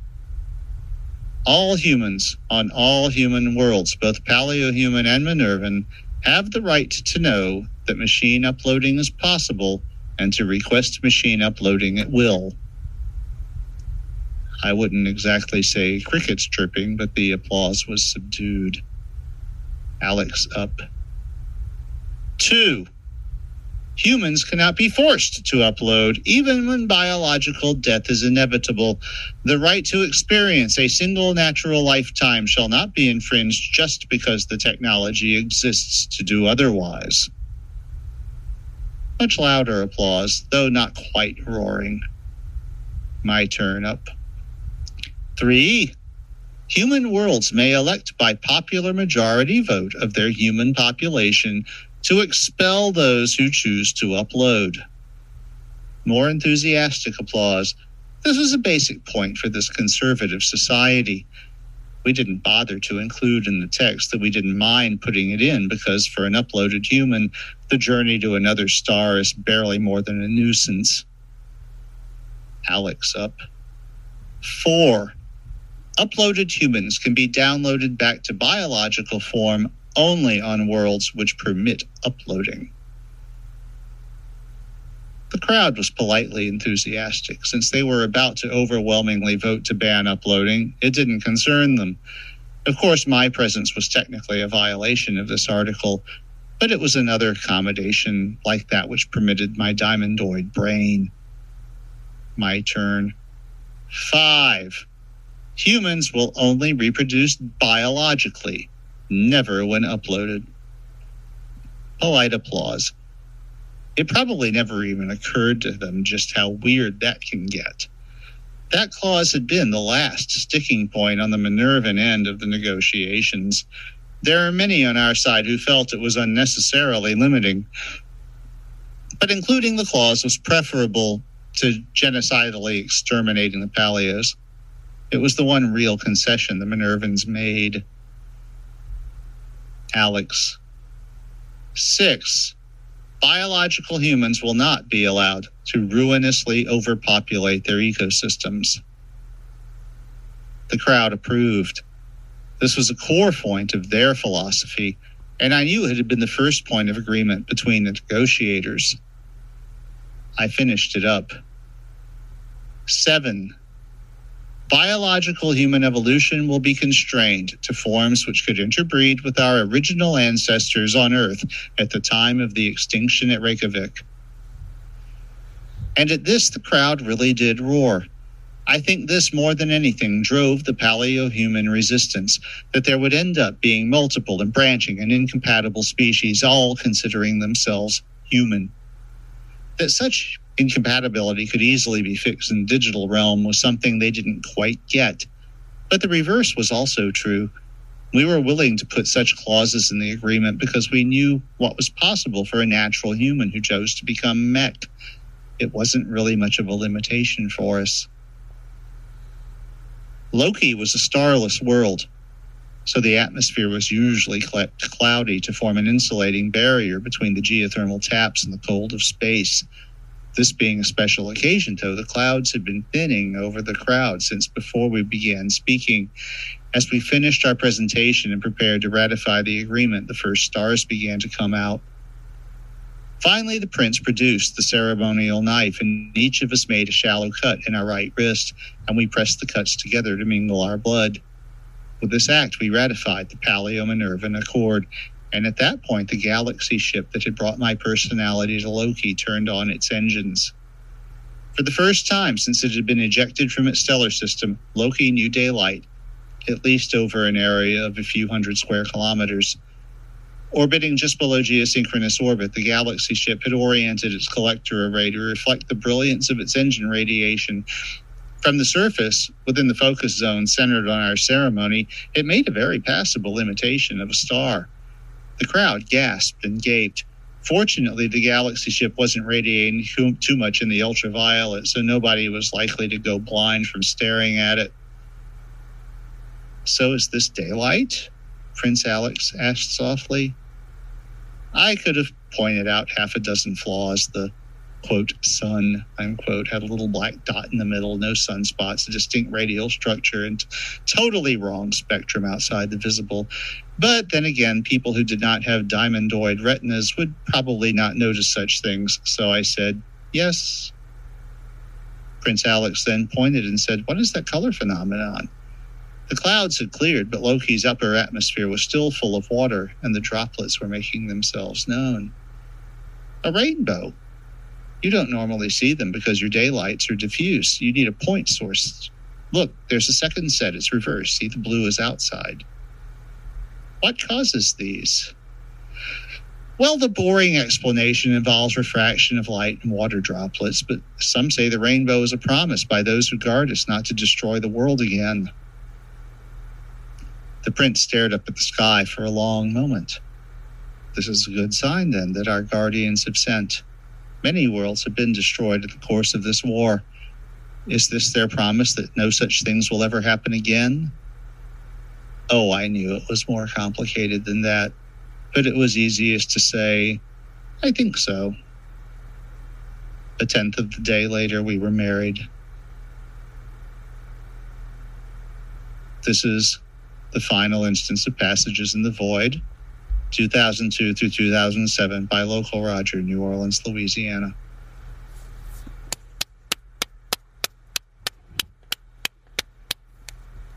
All humans on all human worlds, both Paleo-human and Minervan, have the right to know that machine uploading is possible and to request machine uploading at will. I wouldn't exactly say crickets chirping, but the applause was subdued. Alex up. Two. Humans cannot be forced to upload, even when biological death is inevitable. The right to experience a single natural lifetime shall not be infringed just because the technology exists to do otherwise. Much louder applause, though not quite roaring. My turn up. Three. Human worlds may elect by popular majority vote of their human population to expel those who choose to upload. More enthusiastic applause. This was a basic point for this conservative society. We didn't bother to include in the text that we didn't mind putting it in because for an uploaded human, the journey to another star is barely more than a nuisance. Alex up. Four. Uploaded humans can be downloaded back to biological form only on worlds which permit uploading. The crowd was politely enthusiastic. Since they were about to overwhelmingly vote to ban uploading, it didn't concern them. Of course, my presence was technically a violation of this article, but it was another accommodation like that which permitted my diamondoid brain. My turn. Five. Humans will only reproduce biologically, never when uploaded. Polite applause. It probably never even occurred to them just how weird that can get. That clause had been the last sticking point on the Minervan end of the negotiations. There are many on our side who felt it was unnecessarily limiting. But including the clause was preferable to genocidally exterminating the Paleos. It was the one real concession the Minervans made. Alex. Six. Biological humans will not be allowed to ruinously overpopulate their ecosystems. The crowd approved. This was a core point of their philosophy, and I knew it had been the first point of agreement between the negotiators. I finished it up. Seven. Biological human evolution will be constrained to forms which could interbreed with our original ancestors on Earth at the time of the extinction at Reykjavik. And at this, the crowd really did roar. I think this more than anything drove the paleo human resistance that there would end up being multiple and branching and incompatible species, all considering themselves human. That such incompatibility could easily be fixed in the digital realm was something they didn't quite get. But the reverse was also true. We were willing to put such clauses in the agreement because we knew what was possible for a natural human who chose to become mech. It wasn't really much of a limitation for us. Loki was a starless world, so the atmosphere was usually cl- cloudy to form an insulating barrier between the geothermal taps and the cold of space. This being a special occasion, though, the clouds had been thinning over the crowd since before we began speaking. As we finished our presentation and prepared to ratify the agreement, the first stars began to come out. Finally, the prince produced the ceremonial knife, and each of us made a shallow cut in our right wrist, and we pressed the cuts together to mingle our blood. With this act, we ratified the Paleo Minervan Accord, And at that point, the galaxy ship that had brought my personality to Loki turned on its engines. For the first time since it had been ejected from its stellar system, Loki knew daylight, at least over an area of a few hundred square kilometers. Orbiting just below geosynchronous orbit, the Galaxy ship had oriented its collector array to reflect the brilliance of its engine radiation. From the surface, within the focus zone centered on our ceremony, it made a very passable imitation of a star. The crowd gasped and gaped. Fortunately, the Galaxy ship wasn't radiating too much in the ultraviolet, so nobody was likely to go blind from staring at it. So is this daylight? Prince Alex asked softly. I could have pointed out half a dozen flaws. The quote sun unquote had a little black dot in the middle, no sunspots, a distinct radial structure, and totally wrong spectrum outside the visible. But then again, people who did not have diamondoid retinas would probably not notice such things. So I said, yes. Prince Alex then pointed and said, What is that color phenomenon? The clouds had cleared, but Loki's upper atmosphere was still full of water, and the droplets were making themselves known. A rainbow. You don't normally see them because your daylights are diffuse. You need a point source. Look, there's a second set. It's reversed. See, the blue is outside. What causes these? Well, the boring explanation involves refraction of light and water droplets, but some say the rainbow is a promise by those who guard us not to destroy the world again. The prince stared up at the sky for a long moment. This is a good sign, then, that our guardians have sent. Many worlds have been destroyed in the course of this war. Is this their promise that no such things will ever happen again? Oh, I knew it was more complicated than that, but it was easiest to say, I think so. A tenth of the day later, we were married. This is the final instance of Passages in the Void, 2002 through 2007, by localroger, New Orleans, Louisiana.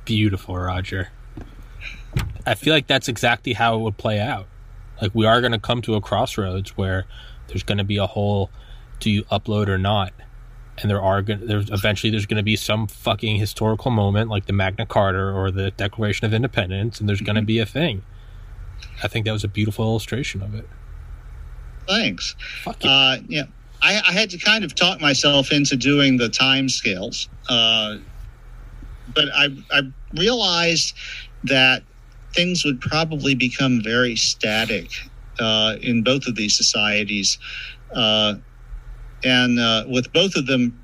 Beautiful, Roger. I feel like that's exactly how it would play out. Like, we are going to come to a crossroads where there's going to be a whole do you upload or not? and there are going there's eventually there's going to be some fucking historical moment like the Magna Carta or the Declaration of Independence, and there's mm-hmm. going to be a thing. I think that was a beautiful illustration of it. Thanks. Fuck yeah. Uh, yeah. I, I, had to kind of talk myself into doing the time scales, uh, but I, I realized that things would probably become very static uh, in both of these societies. Uh, and uh, with both of them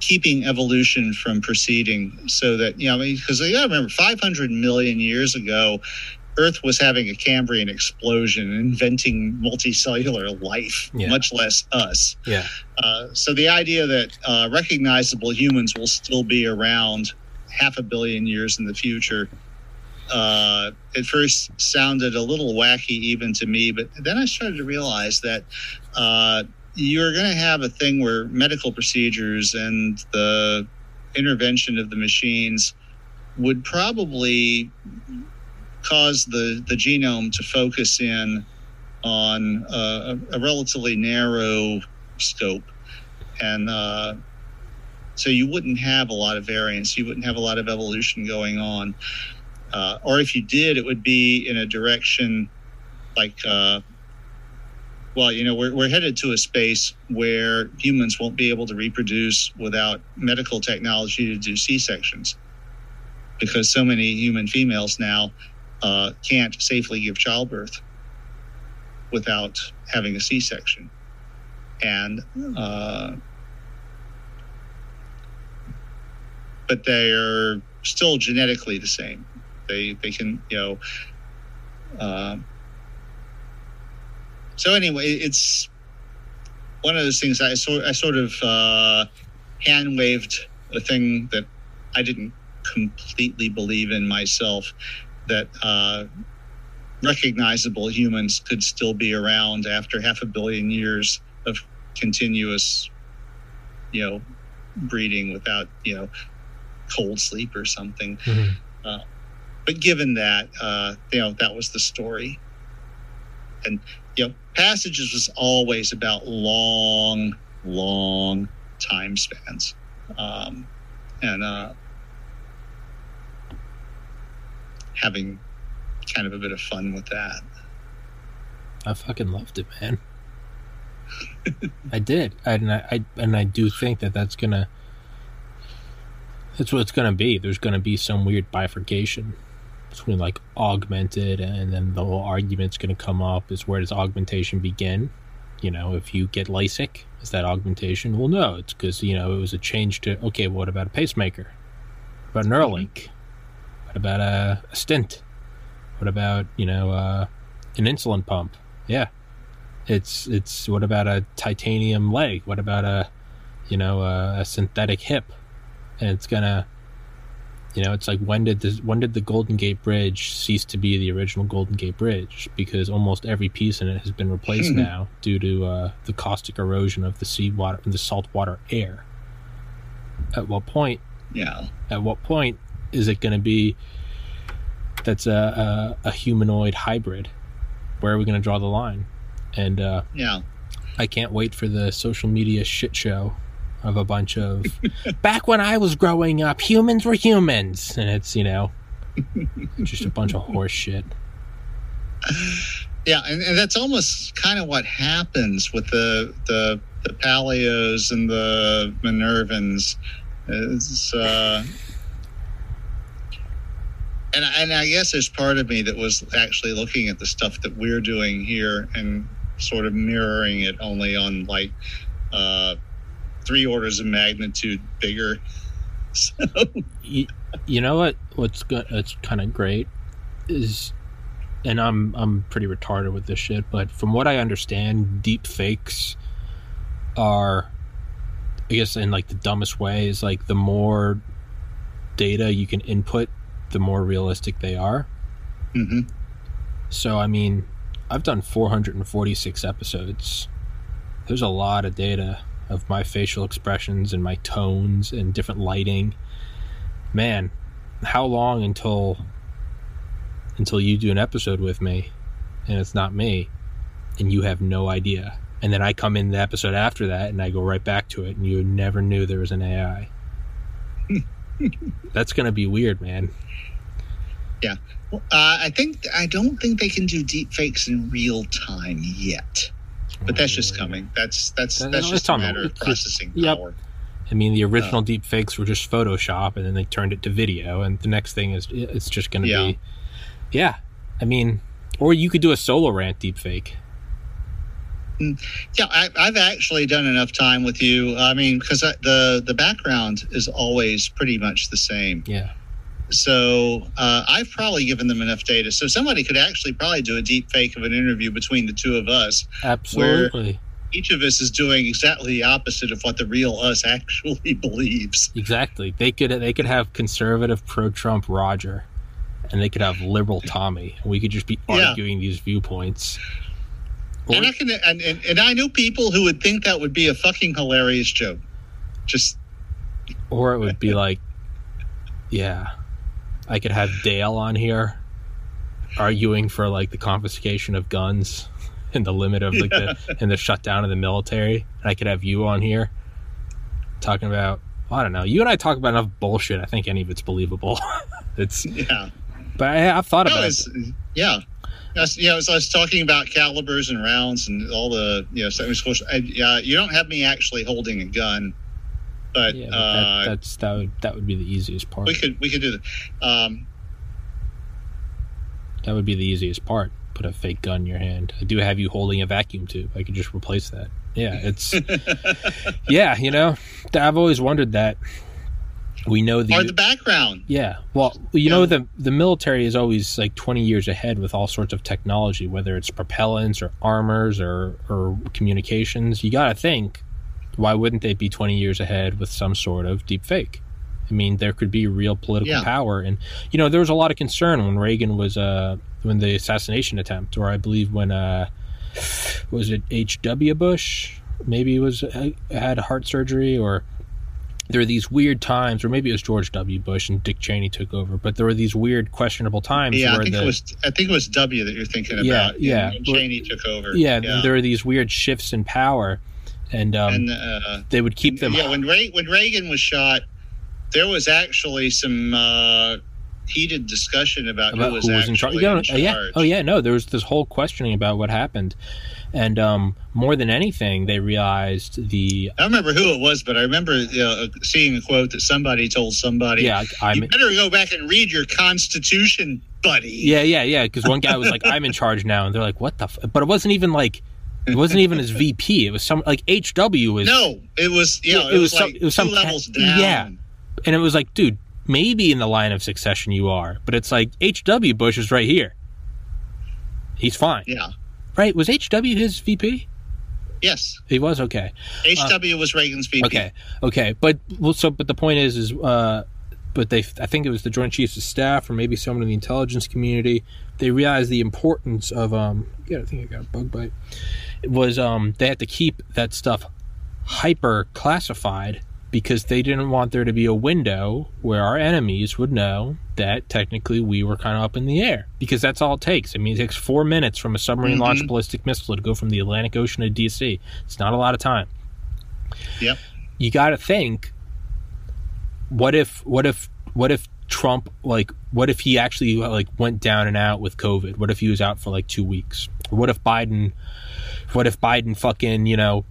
keeping evolution from proceeding so that you know because you got to remember 500 million years ago earth was having a cambrian explosion inventing multicellular life yeah. much less us yeah uh, so the idea that uh, recognizable humans will still be around half a billion years in the future uh, at first sounded a little wacky even to me but then i started to realize that uh, you're going to have a thing where medical procedures and the intervention of the machines would probably cause the, the genome to focus in on a, a relatively narrow scope. And uh, so you wouldn't have a lot of variance, you wouldn't have a lot of evolution going on. Uh, or if you did, it would be in a direction like uh, well, you know, we're, we're headed to a space where humans won't be able to reproduce without medical technology to do C sections because so many human females now uh, can't safely give childbirth without having a C section. And, uh, but they are still genetically the same. They, they can, you know, uh, so anyway, it's one of those things I sort I sort of uh, hand waved a thing that I didn't completely believe in myself that uh, recognizable humans could still be around after half a billion years of continuous, you know, breeding without you know cold sleep or something. Mm-hmm. Uh, but given that, uh, you know, that was the story and you know, passages was always about long, long time spans, um, and uh, having kind of a bit of fun with that. I fucking loved it, man. I did, and I, I and I do think that that's gonna. That's what it's gonna be. There's gonna be some weird bifurcation between like augmented, and then the whole argument's gonna come up: is where does augmentation begin? You know, if you get LASIK, is that augmentation? Well, no, it's because you know it was a change to okay. Well, What about a pacemaker? What about Neuralink? What about a, a stent? What about you know uh, an insulin pump? Yeah, it's it's what about a titanium leg? What about a you know a, a synthetic hip? And it's gonna you know it's like when did this when did the Golden Gate Bridge cease to be the original Golden Gate Bridge? Because almost every piece in it has been replaced now due to uh, the caustic erosion of the seawater and the saltwater air. At what point? Yeah. At what point is it going to be that's a, a, a humanoid hybrid? Where are we going to draw the line? And uh, Yeah. I can't wait for the social media shit show of a bunch of back when I was growing up, humans were humans, and it's you know just a bunch of horse shit. Yeah, and, and that's almost kind of what happens with the the, the Paleos and the Minervans. Is, uh, and and I guess there's part of me that was actually looking at the stuff that we're doing here and sort of mirroring it only on like uh, three orders of magnitude bigger. So You, you know what? What's good? It's kind of great is, and I'm I'm pretty retarded with this shit, but from what I understand, deep fakes are, I guess, in like the dumbest way, is like the more data you can input, the more realistic they are. mhm. So, I mean, I've done 446 episodes. There's a lot of data of my facial expressions and my tones and different lighting. Man, how long until until you do an episode with me and it's not me and you have no idea. And then I come in the episode after that and I go right back to it and you never knew there was an AI. That's going to be weird, man. Well, uh, I think I don't think they can do deep fakes in real time yet, but that's just coming. That's that's Uh, that's it's just a matter of it's just- processing yep. power. I mean, the original deep fakes were just Photoshop, and then they turned it to video, and the next thing is it's just going to Yeah. be, yeah. I mean, or you could do a solo rant deep fake. Yeah, I, I've actually done enough time with you. I mean, because the the background is always pretty much the same. Yeah, So uh, I've probably given them enough data. So somebody could actually probably do a deep fake of an interview between the two of us. absolutely, Each of us is doing exactly the opposite of what the real us actually believes. exactly. They could they could have conservative pro Trump Roger, and they could have liberal Tommy, and we could just be Yeah. arguing these viewpoints. And I can, and, and, and I know people who would think that would be a fucking hilarious joke. Just or it would be like, yeah, I could have Dale on here arguing for like the confiscation of guns and the limit of like the and the shutdown of the military. And I could have you on here talking about well, I don't know. You and I talk about enough bullshit. I think any of it's believable. it's yeah. but I, I've thought No, about it. yeah. That's, you know, so I was talking about calibers and rounds and all the, you know, so- I- yeah, you don't have me actually holding a gun, but, Yeah, but uh, that, that's that would that would be the easiest part. we could we could do that. Um, That would be the easiest part. Put a fake gun in your hand. I do have you holding a vacuum tube. I could just replace that. Yeah, it's yeah. You know, I've always wondered that. We know the, or the background. yeah. Well, you know the the military is always like twenty years ahead with all sorts of technology, whether it's propellants or armors or or communications. You got to think, why wouldn't they be twenty years ahead with some sort of deep fake? I mean, there could be real political Yeah. power, and you know, there was a lot of concern when Reagan was uh when the assassination attempt, or I believe when uh was it H. W. Bush? Maybe was uh, had heart surgery, or there are these weird times, or maybe it was George W. Bush and Dick Cheney took over, but there were these weird, questionable times. Yeah, where I think the, it was. I think it was W that you're thinking Yeah, about. yeah. And Cheney took over. yeah, and there were these weird shifts in power, and um, and uh, they would keep them. Yeah, when Re- when Reagan was shot, there was actually some uh, heated discussion about, about who was, who was in charge. Yeah, in charge. yeah, oh yeah, no, there was this whole questioning about what happened, and um, more than anything, they realized the I don't remember who it was, but I remember uh, seeing a quote that somebody told somebody, yeah, I'm "You better go back and read your Constitution, buddy." yeah, yeah, yeah, because one guy was like, "I'm in charge now," and they're like, "What the?" F-? But it wasn't even like it wasn't even his VP. It was some like HW was No, it was yeah, Yeah, it, was, like some- it was two some ca- levels down. yeah. and it was like, dude, maybe in the line of succession you are, but it's like HW Bush is right here. He's fine, yeah. Right? Was HW his VP? Yes, He was okay. HW was Reagan's VP. Uh, Okay, okay, but well, so but the point is, is uh, but they, I think it was the Joint Chiefs of Staff or maybe someone in the intelligence community. They realized the importance of um. Yeah, I think I got a bug bite. It was um they had to keep that stuff hyper classified because they didn't want there to be a window where our enemies would know that technically we were kind of up in the air because that's all it takes. I mean, it takes four minutes from a submarine mm-hmm. launched ballistic missile to go from the Atlantic Ocean to DC. It's not a lot of time Yep. you got to think what if what if what if Trump like what if he actually like went down and out with COVID? What if he was out for like 2 weeks? Or what if Biden what if Biden fucking, you know,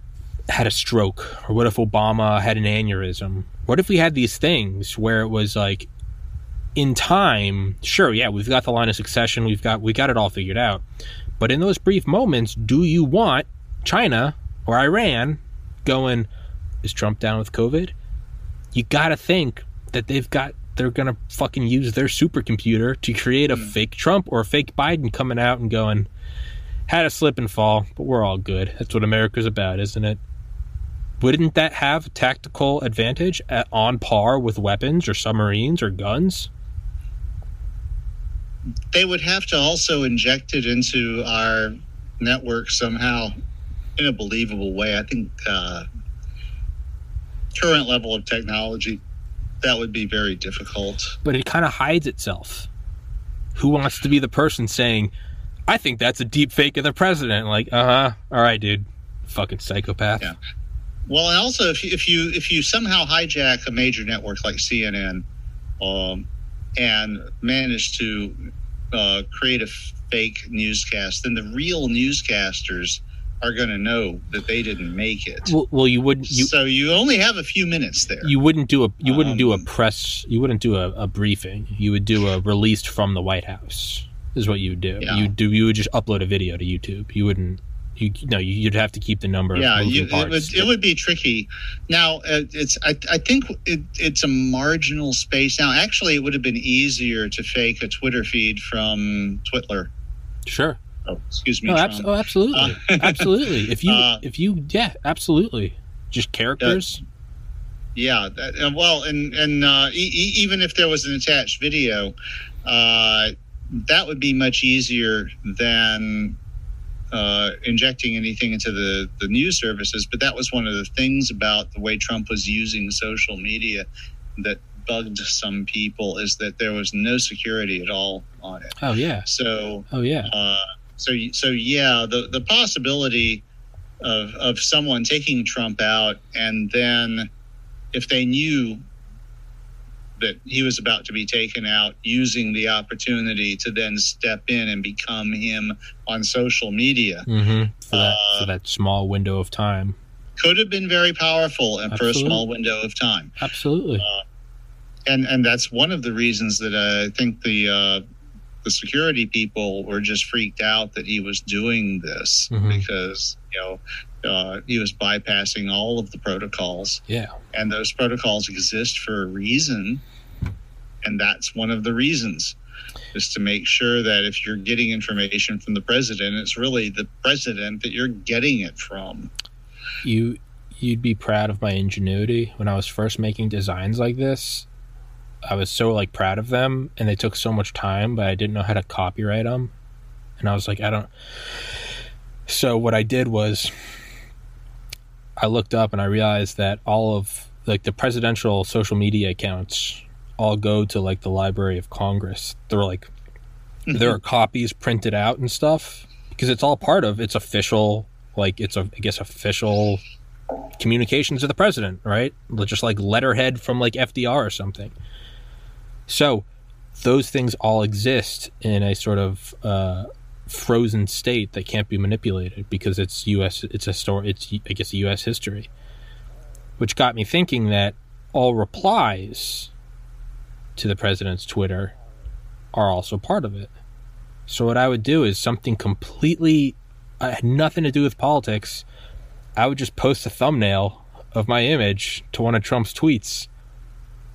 had a stroke or what if Obama had an aneurysm? What if we had these things where it was like in time, sure, yeah, we've got the line of succession, we've got we got it all figured out. But in those brief moments, do you want China or Iran going, is Trump down with COVID? You got to think that they've got they're gonna fucking use their supercomputer to create a hmm. fake Trump or a fake Biden coming out and going, had a slip and fall, but we're all good. That's what America's about, isn't it? Wouldn't that have tactical advantage at, on par with weapons or submarines or guns? They would have to also inject it into our network somehow in a believable way. I think uh, current level of technology that would be very difficult. But it kind of hides itself. Who wants to be the person saying, "I think that's a deep fake of the president"? Like, uh huh. All right, dude. Fucking psychopath. Yeah. Well, and also if you, if you if you somehow hijack a major network like CNN, um, and manage to uh, create a fake newscast, then the real newscasters are going to know that they didn't make it. Well, well, you wouldn't. You so you only have a few minutes there. you wouldn't do a you wouldn't do a Um, press you wouldn't do a, a briefing you would do a released from the white house is what you would do Yeah. you do you would just upload a video to youtube you wouldn't you no you'd have to keep the number yeah, of moving you, it, would, it would be tricky. Now, uh, it's I, I think it, it's a marginal space. Now, actually, it would have been easier to fake a Twitter feed from Twitler. sure Oh, excuse me. no Trump. abs- oh, absolutely Uh, absolutely if you uh, if you yeah absolutely just characters Yeah, that, uh, well, and and uh, e- e- even if there was an attached video, uh, that would be much easier than uh, injecting anything into the the news services. But that was one of the things about the way Trump was using social media that bugged some people is that there was no security at all on it. oh yeah So oh yeah uh, so so yeah, the the possibility of of someone taking Trump out and then if they knew that he was about to be taken out, using the opportunity to then step in and become him on social media mm-hmm. for, that, Uh, for that small window of time could have been very powerful and for a small window of time. absolutely and and that's one of the reasons that I think the uh, the security people were just freaked out that he was doing this Mhm. because you know uh, he was bypassing all of the protocols, yeah. And those protocols exist for a reason, and that's one of the reasons is to make sure that if you're getting information from the president, it's really the president that you're getting it from. you you'd be proud of my ingenuity. When i was first making designs like this i was so like proud of them and they took so much time but i didn't know how to copyright them and i was like i don't so what i did was i looked up and i realized that all of like the presidential social media accounts all go to like the Library of Congress. They're like there are copies printed out and stuff because it's all part of it's official like it's a I guess official communications to the president, right? Just like letterhead from like FDR or something. So those things all exist in a sort of uh, frozen state that can't be manipulated because it's U.S. It's a story. It's I guess U.S. history, which got me thinking that all replies to the president's Twitter are also part of it. So what I would do is something completely uh, had nothing to do with politics. I would just post a thumbnail of my image to one of Trump's tweets,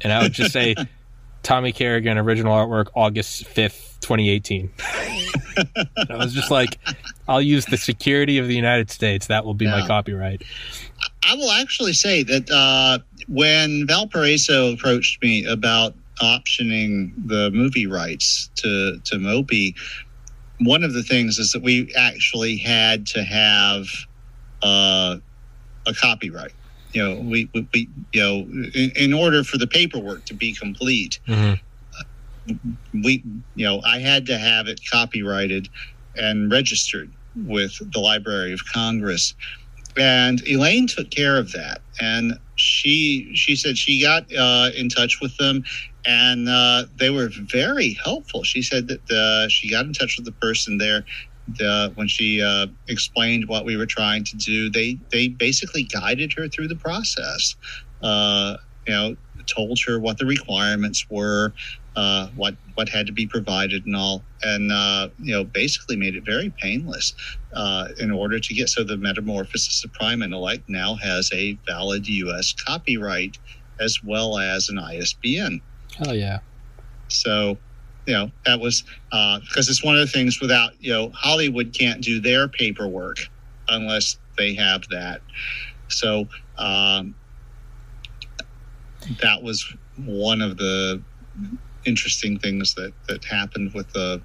and I would just say, "Tommy Carrigan, original artwork, August fifth, twenty eighteen. I was just like, "I'll use the security of the United States. That will be yeah. my copyright." I will actually say that uh, when Valparaiso approached me about optioning the movie rights to to MOPI, one of the things is that we actually had to have uh, a copyright. You know, we, we, we you know, in, in, order for the paperwork to be complete, mm-hmm. we, you know, I had to have it copyrighted and registered with the Library of Congress. And Elaine took care of that, and she she said she got uh, in touch with them and uh, they were very helpful. She said that uh, she got in touch with the person there the, when she uh, explained what we were trying to do. They they basically guided her through the process. Uh, you know, told her what the requirements were, uh, what what had to be provided, and all, and uh, you know, basically made it very painless in order to get. So the Metamorphosis of Prime Intellect now has a valid U.S. copyright as well as an ISBN. Oh yeah. So, you know, that was because uh, it's one of the things without you know Hollywood can't do their paperwork unless they have that. So um, that was one of the interesting things that that happened with the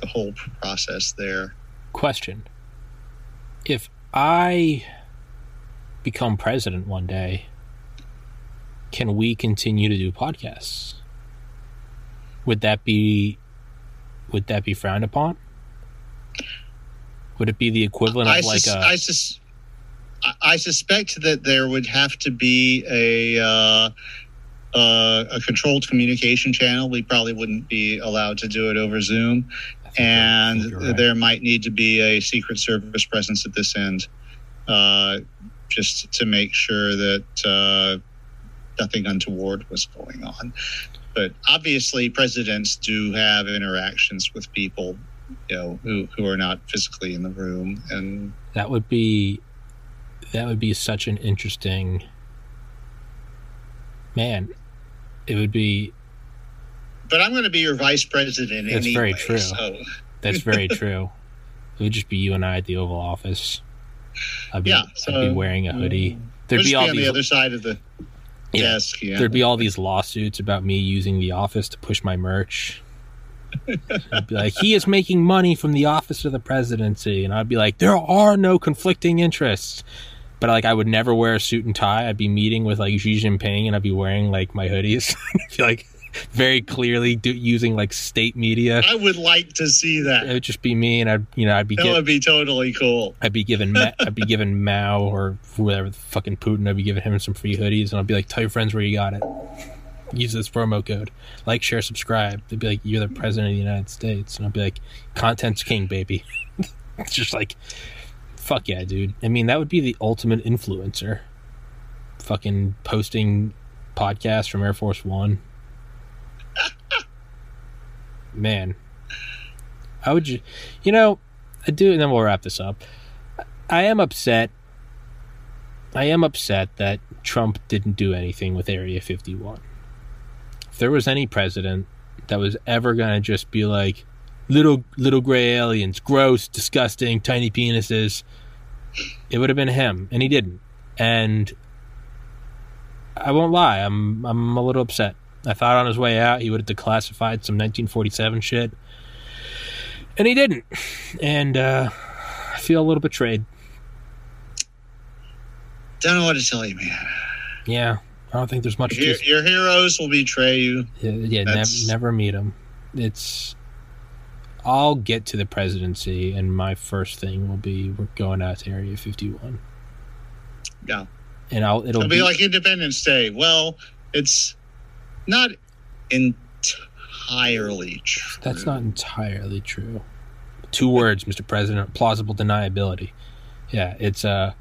the whole process there. Question: If I become president one day can we continue to do podcasts? Would that be would that be frowned upon? Would it be the equivalent of I like sus- a? I, sus- I suspect that there would have to be a uh, uh, a controlled communication channel. We probably wouldn't be allowed to do it over Zoom, and right. there might need to be a Secret Service presence at this end, uh, just to make sure that uh, nothing untoward was going on. But obviously, presidents do have interactions with people, you know, who, who are not physically in the room, and that would be that would be such an interesting man. It would be. But I'm going to be your vice president. That's anyway, very true. So. That's very true. It would just be you and I at the Oval Office. I'd be, yeah, so, I'd be wearing a hoodie. Mm. There'd be all on the other side of the yeah. Yeah. There'd be all these lawsuits about me using the office to push my merch. I'd be like, he is making money from the office of the presidency, and I'd be like, there are no conflicting interests. But like, I would never wear a suit and tie. I'd be meeting with like Xi Jinping, and I'd be wearing like my hoodies. I feel like very clearly do, using like state media. I would like to see that. It would just be me, and I'd you know I'd be that would be totally cool. I'd be giving Ma- I'd be giving Mao or whatever the fucking Putin. I'd be giving him some free hoodies, and I'd be like, tell your friends where you got it. Use this promo code. Like, share, subscribe. They'd be like, you're the president of the United States, and I'd be like, content's king, baby. it's just like, fuck yeah, dude. I mean, that would be the ultimate influencer. Fucking posting podcasts from Air Force One man, I would you? You know, I do, and then we'll wrap this up. I am upset. I am upset that Trump didn't do anything with Area 51. If there was any president that was ever going to just be like, little little gray aliens, gross, disgusting, tiny penises, it would have been him, and he didn't. And I won't lie, I'm I'm a little upset. I thought on his way out he would have declassified some 1947 shit. And he didn't. And uh, I feel a little betrayed. Don't know what to tell you, man. Yeah, I don't think there's much. Your, your heroes will betray you. Yeah, yeah nev- never meet them. It's. I'll get to the presidency, and my first thing will be we're going out to Area 51. Yeah, and I'll it'll, it'll be, be like Independence Day. Well, it's not entirely true. That's not entirely true. Two words, Mr. President: plausible deniability. Yeah, it's uh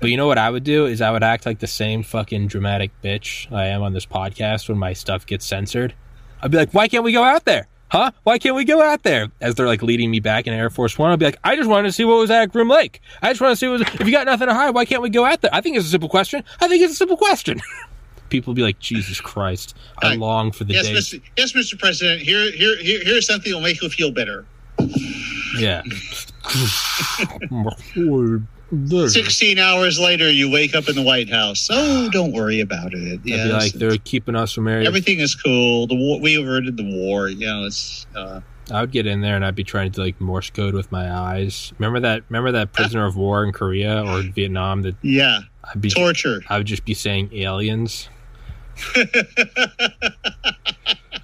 but you know what I would do is I would act like the same fucking dramatic bitch I am on this podcast when my stuff gets censored. I'd be like, "Why can't we go out there? Huh? Why can't we go out there?" As they're like leading me back in Air Force One, I'd be like, "I just wanted to see what was at Groom Lake. I just want to see what was. If you got nothing to hide, why can't we go out there? I think it's a simple question. I think it's a simple question." People would be like, "Jesus Christ! I right. long for the yes, day." Mr. Yes, Mr. President. Here, here, here, here's something that'll make you feel better. Yeah. 16 hours later, you wake up in the White House. Oh, don't worry about it. Yeah, like they're keeping us from area. Everything is cool. The war, we averted the war. You know, it's. Uh, I would get in there and I'd be trying to like Morse code with my eyes. Remember that? Remember that prisoner of war in Korea or Vietnam? That yeah, I'd be torture. I would just be saying aliens.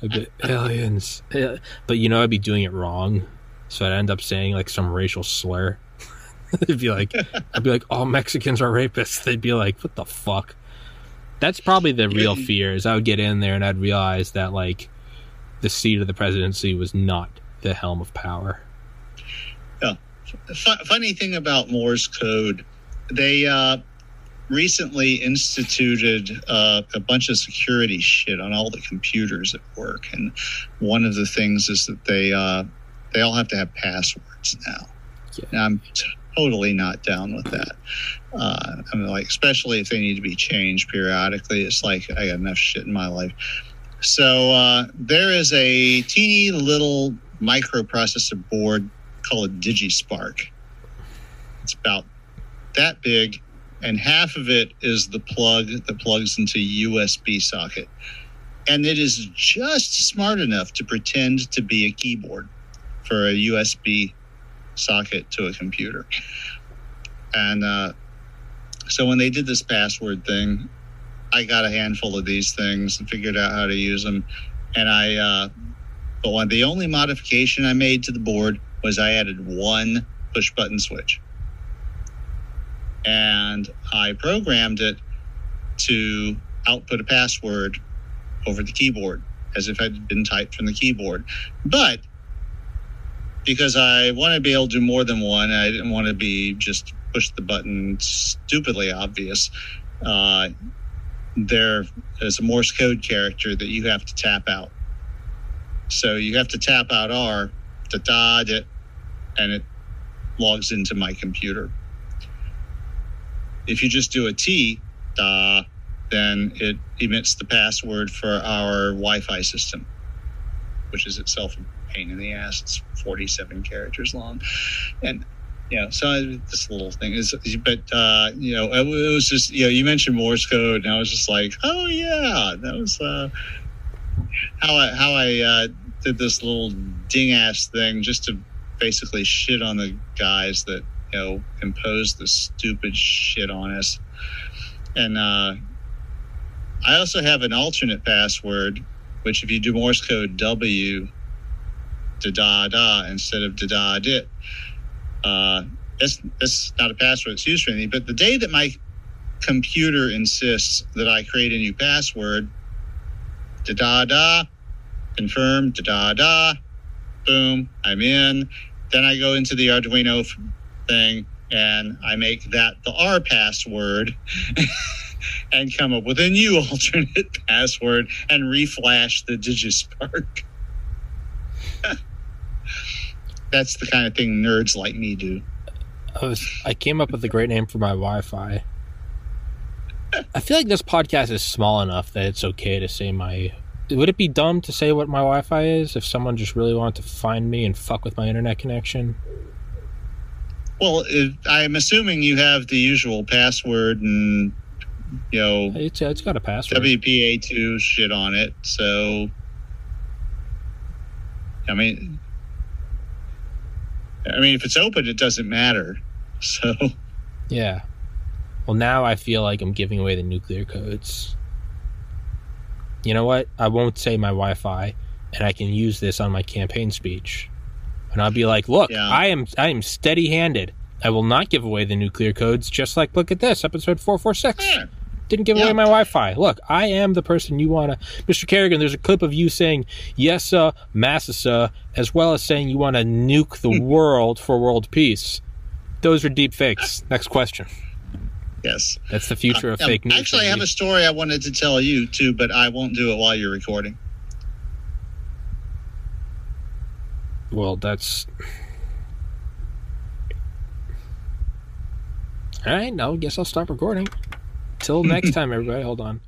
I'd be, aliens, but you know I'd be doing it wrong, so I'd end up saying like some racial slur. They'd be like, I'd be like, all Mexicans are rapists. They'd be like, what the fuck? That's probably the real fear. Is I would get in there and I'd realize that like the seat of the presidency was not the helm of power. Yeah. F- funny thing about Morse code, they uh, recently instituted uh, a bunch of security shit on all the computers at work, and one of the things is that they uh, they all have to have passwords now. Yeah. I'm t- totally not down with that. Uh, I mean, like, especially if they need to be changed periodically. It's like I got enough shit in my life. So uh, there is a teeny little microprocessor board called a DigiSpark. It's about that big, and half of it is the plug that plugs into USB socket. And it is just smart enough to pretend to be a keyboard for a USB socket to a computer. And uh, so when they did this password thing, I got a handful of these things and figured out how to use them. And I, uh, but one, the only modification I made to the board was I added one push button switch. And I programmed it to output a password over the keyboard as if it had been typed from the keyboard. But because I want to be able to do more than one. I didn't want to be just push the button stupidly obvious. Uh, there is a Morse code character that you have to tap out. So you have to tap out R, da da da, and it logs into my computer. If you just do a T, da, then it emits the password for our Wi Fi system, which is itself a pain in the ass. It's 47 characters long. And, yeah, so this little thing is, but, uh, you know, it, it was just, you know, you mentioned Morse code and I was just like, oh yeah, that was, uh, how I, how I, uh, did this little ding ass thing just to basically shit on the guys that, you know, imposed the stupid shit on us. And, uh, I also have an alternate password, which if you do Morse code W, da da da instead of da da dit. Uh, that's, that's not a password that's used for anything. But the day that my computer insists that I create a new password, da da da, confirm, da da da, boom, I'm in. Then I go into the Arduino thing and I make that the R password and come up with a new alternate password and reflash the Digispark that's the kind of thing nerds like me do. I was I came up with a great name for my Wi-Fi. I feel like this podcast is small enough that it's okay to say my. Would it be dumb to say what my Wi-Fi is if someone just really wanted to find me and fuck with my internet connection? Well, I'm assuming you have the usual password and you know it's it's got a password WPA two shit on it. So, I mean, I mean, if it's open, it doesn't matter. So, yeah. Well, now I feel like I'm giving away the nuclear codes. You know what? I won't say my Wi Fi, and I can use this on my campaign speech. And I'll be like, look, Yeah. I am I am steady handed. I will not give away the nuclear codes, just like look at this, episode four four six. Didn't give away my Wi Fi. Look, I am the person you wanna Mr. Carrigan, there's a clip of you saying yes sir, massa sir, as well as saying you wanna nuke the world for world peace. Those are deep fakes. Next question. Yes. That's the future of Um, fake news. Actually, I have a story I wanted to tell you too, but I won't do it while you're recording. Well, that's. All right, now I guess I'll stop recording. Till next time, everybody. Hold on.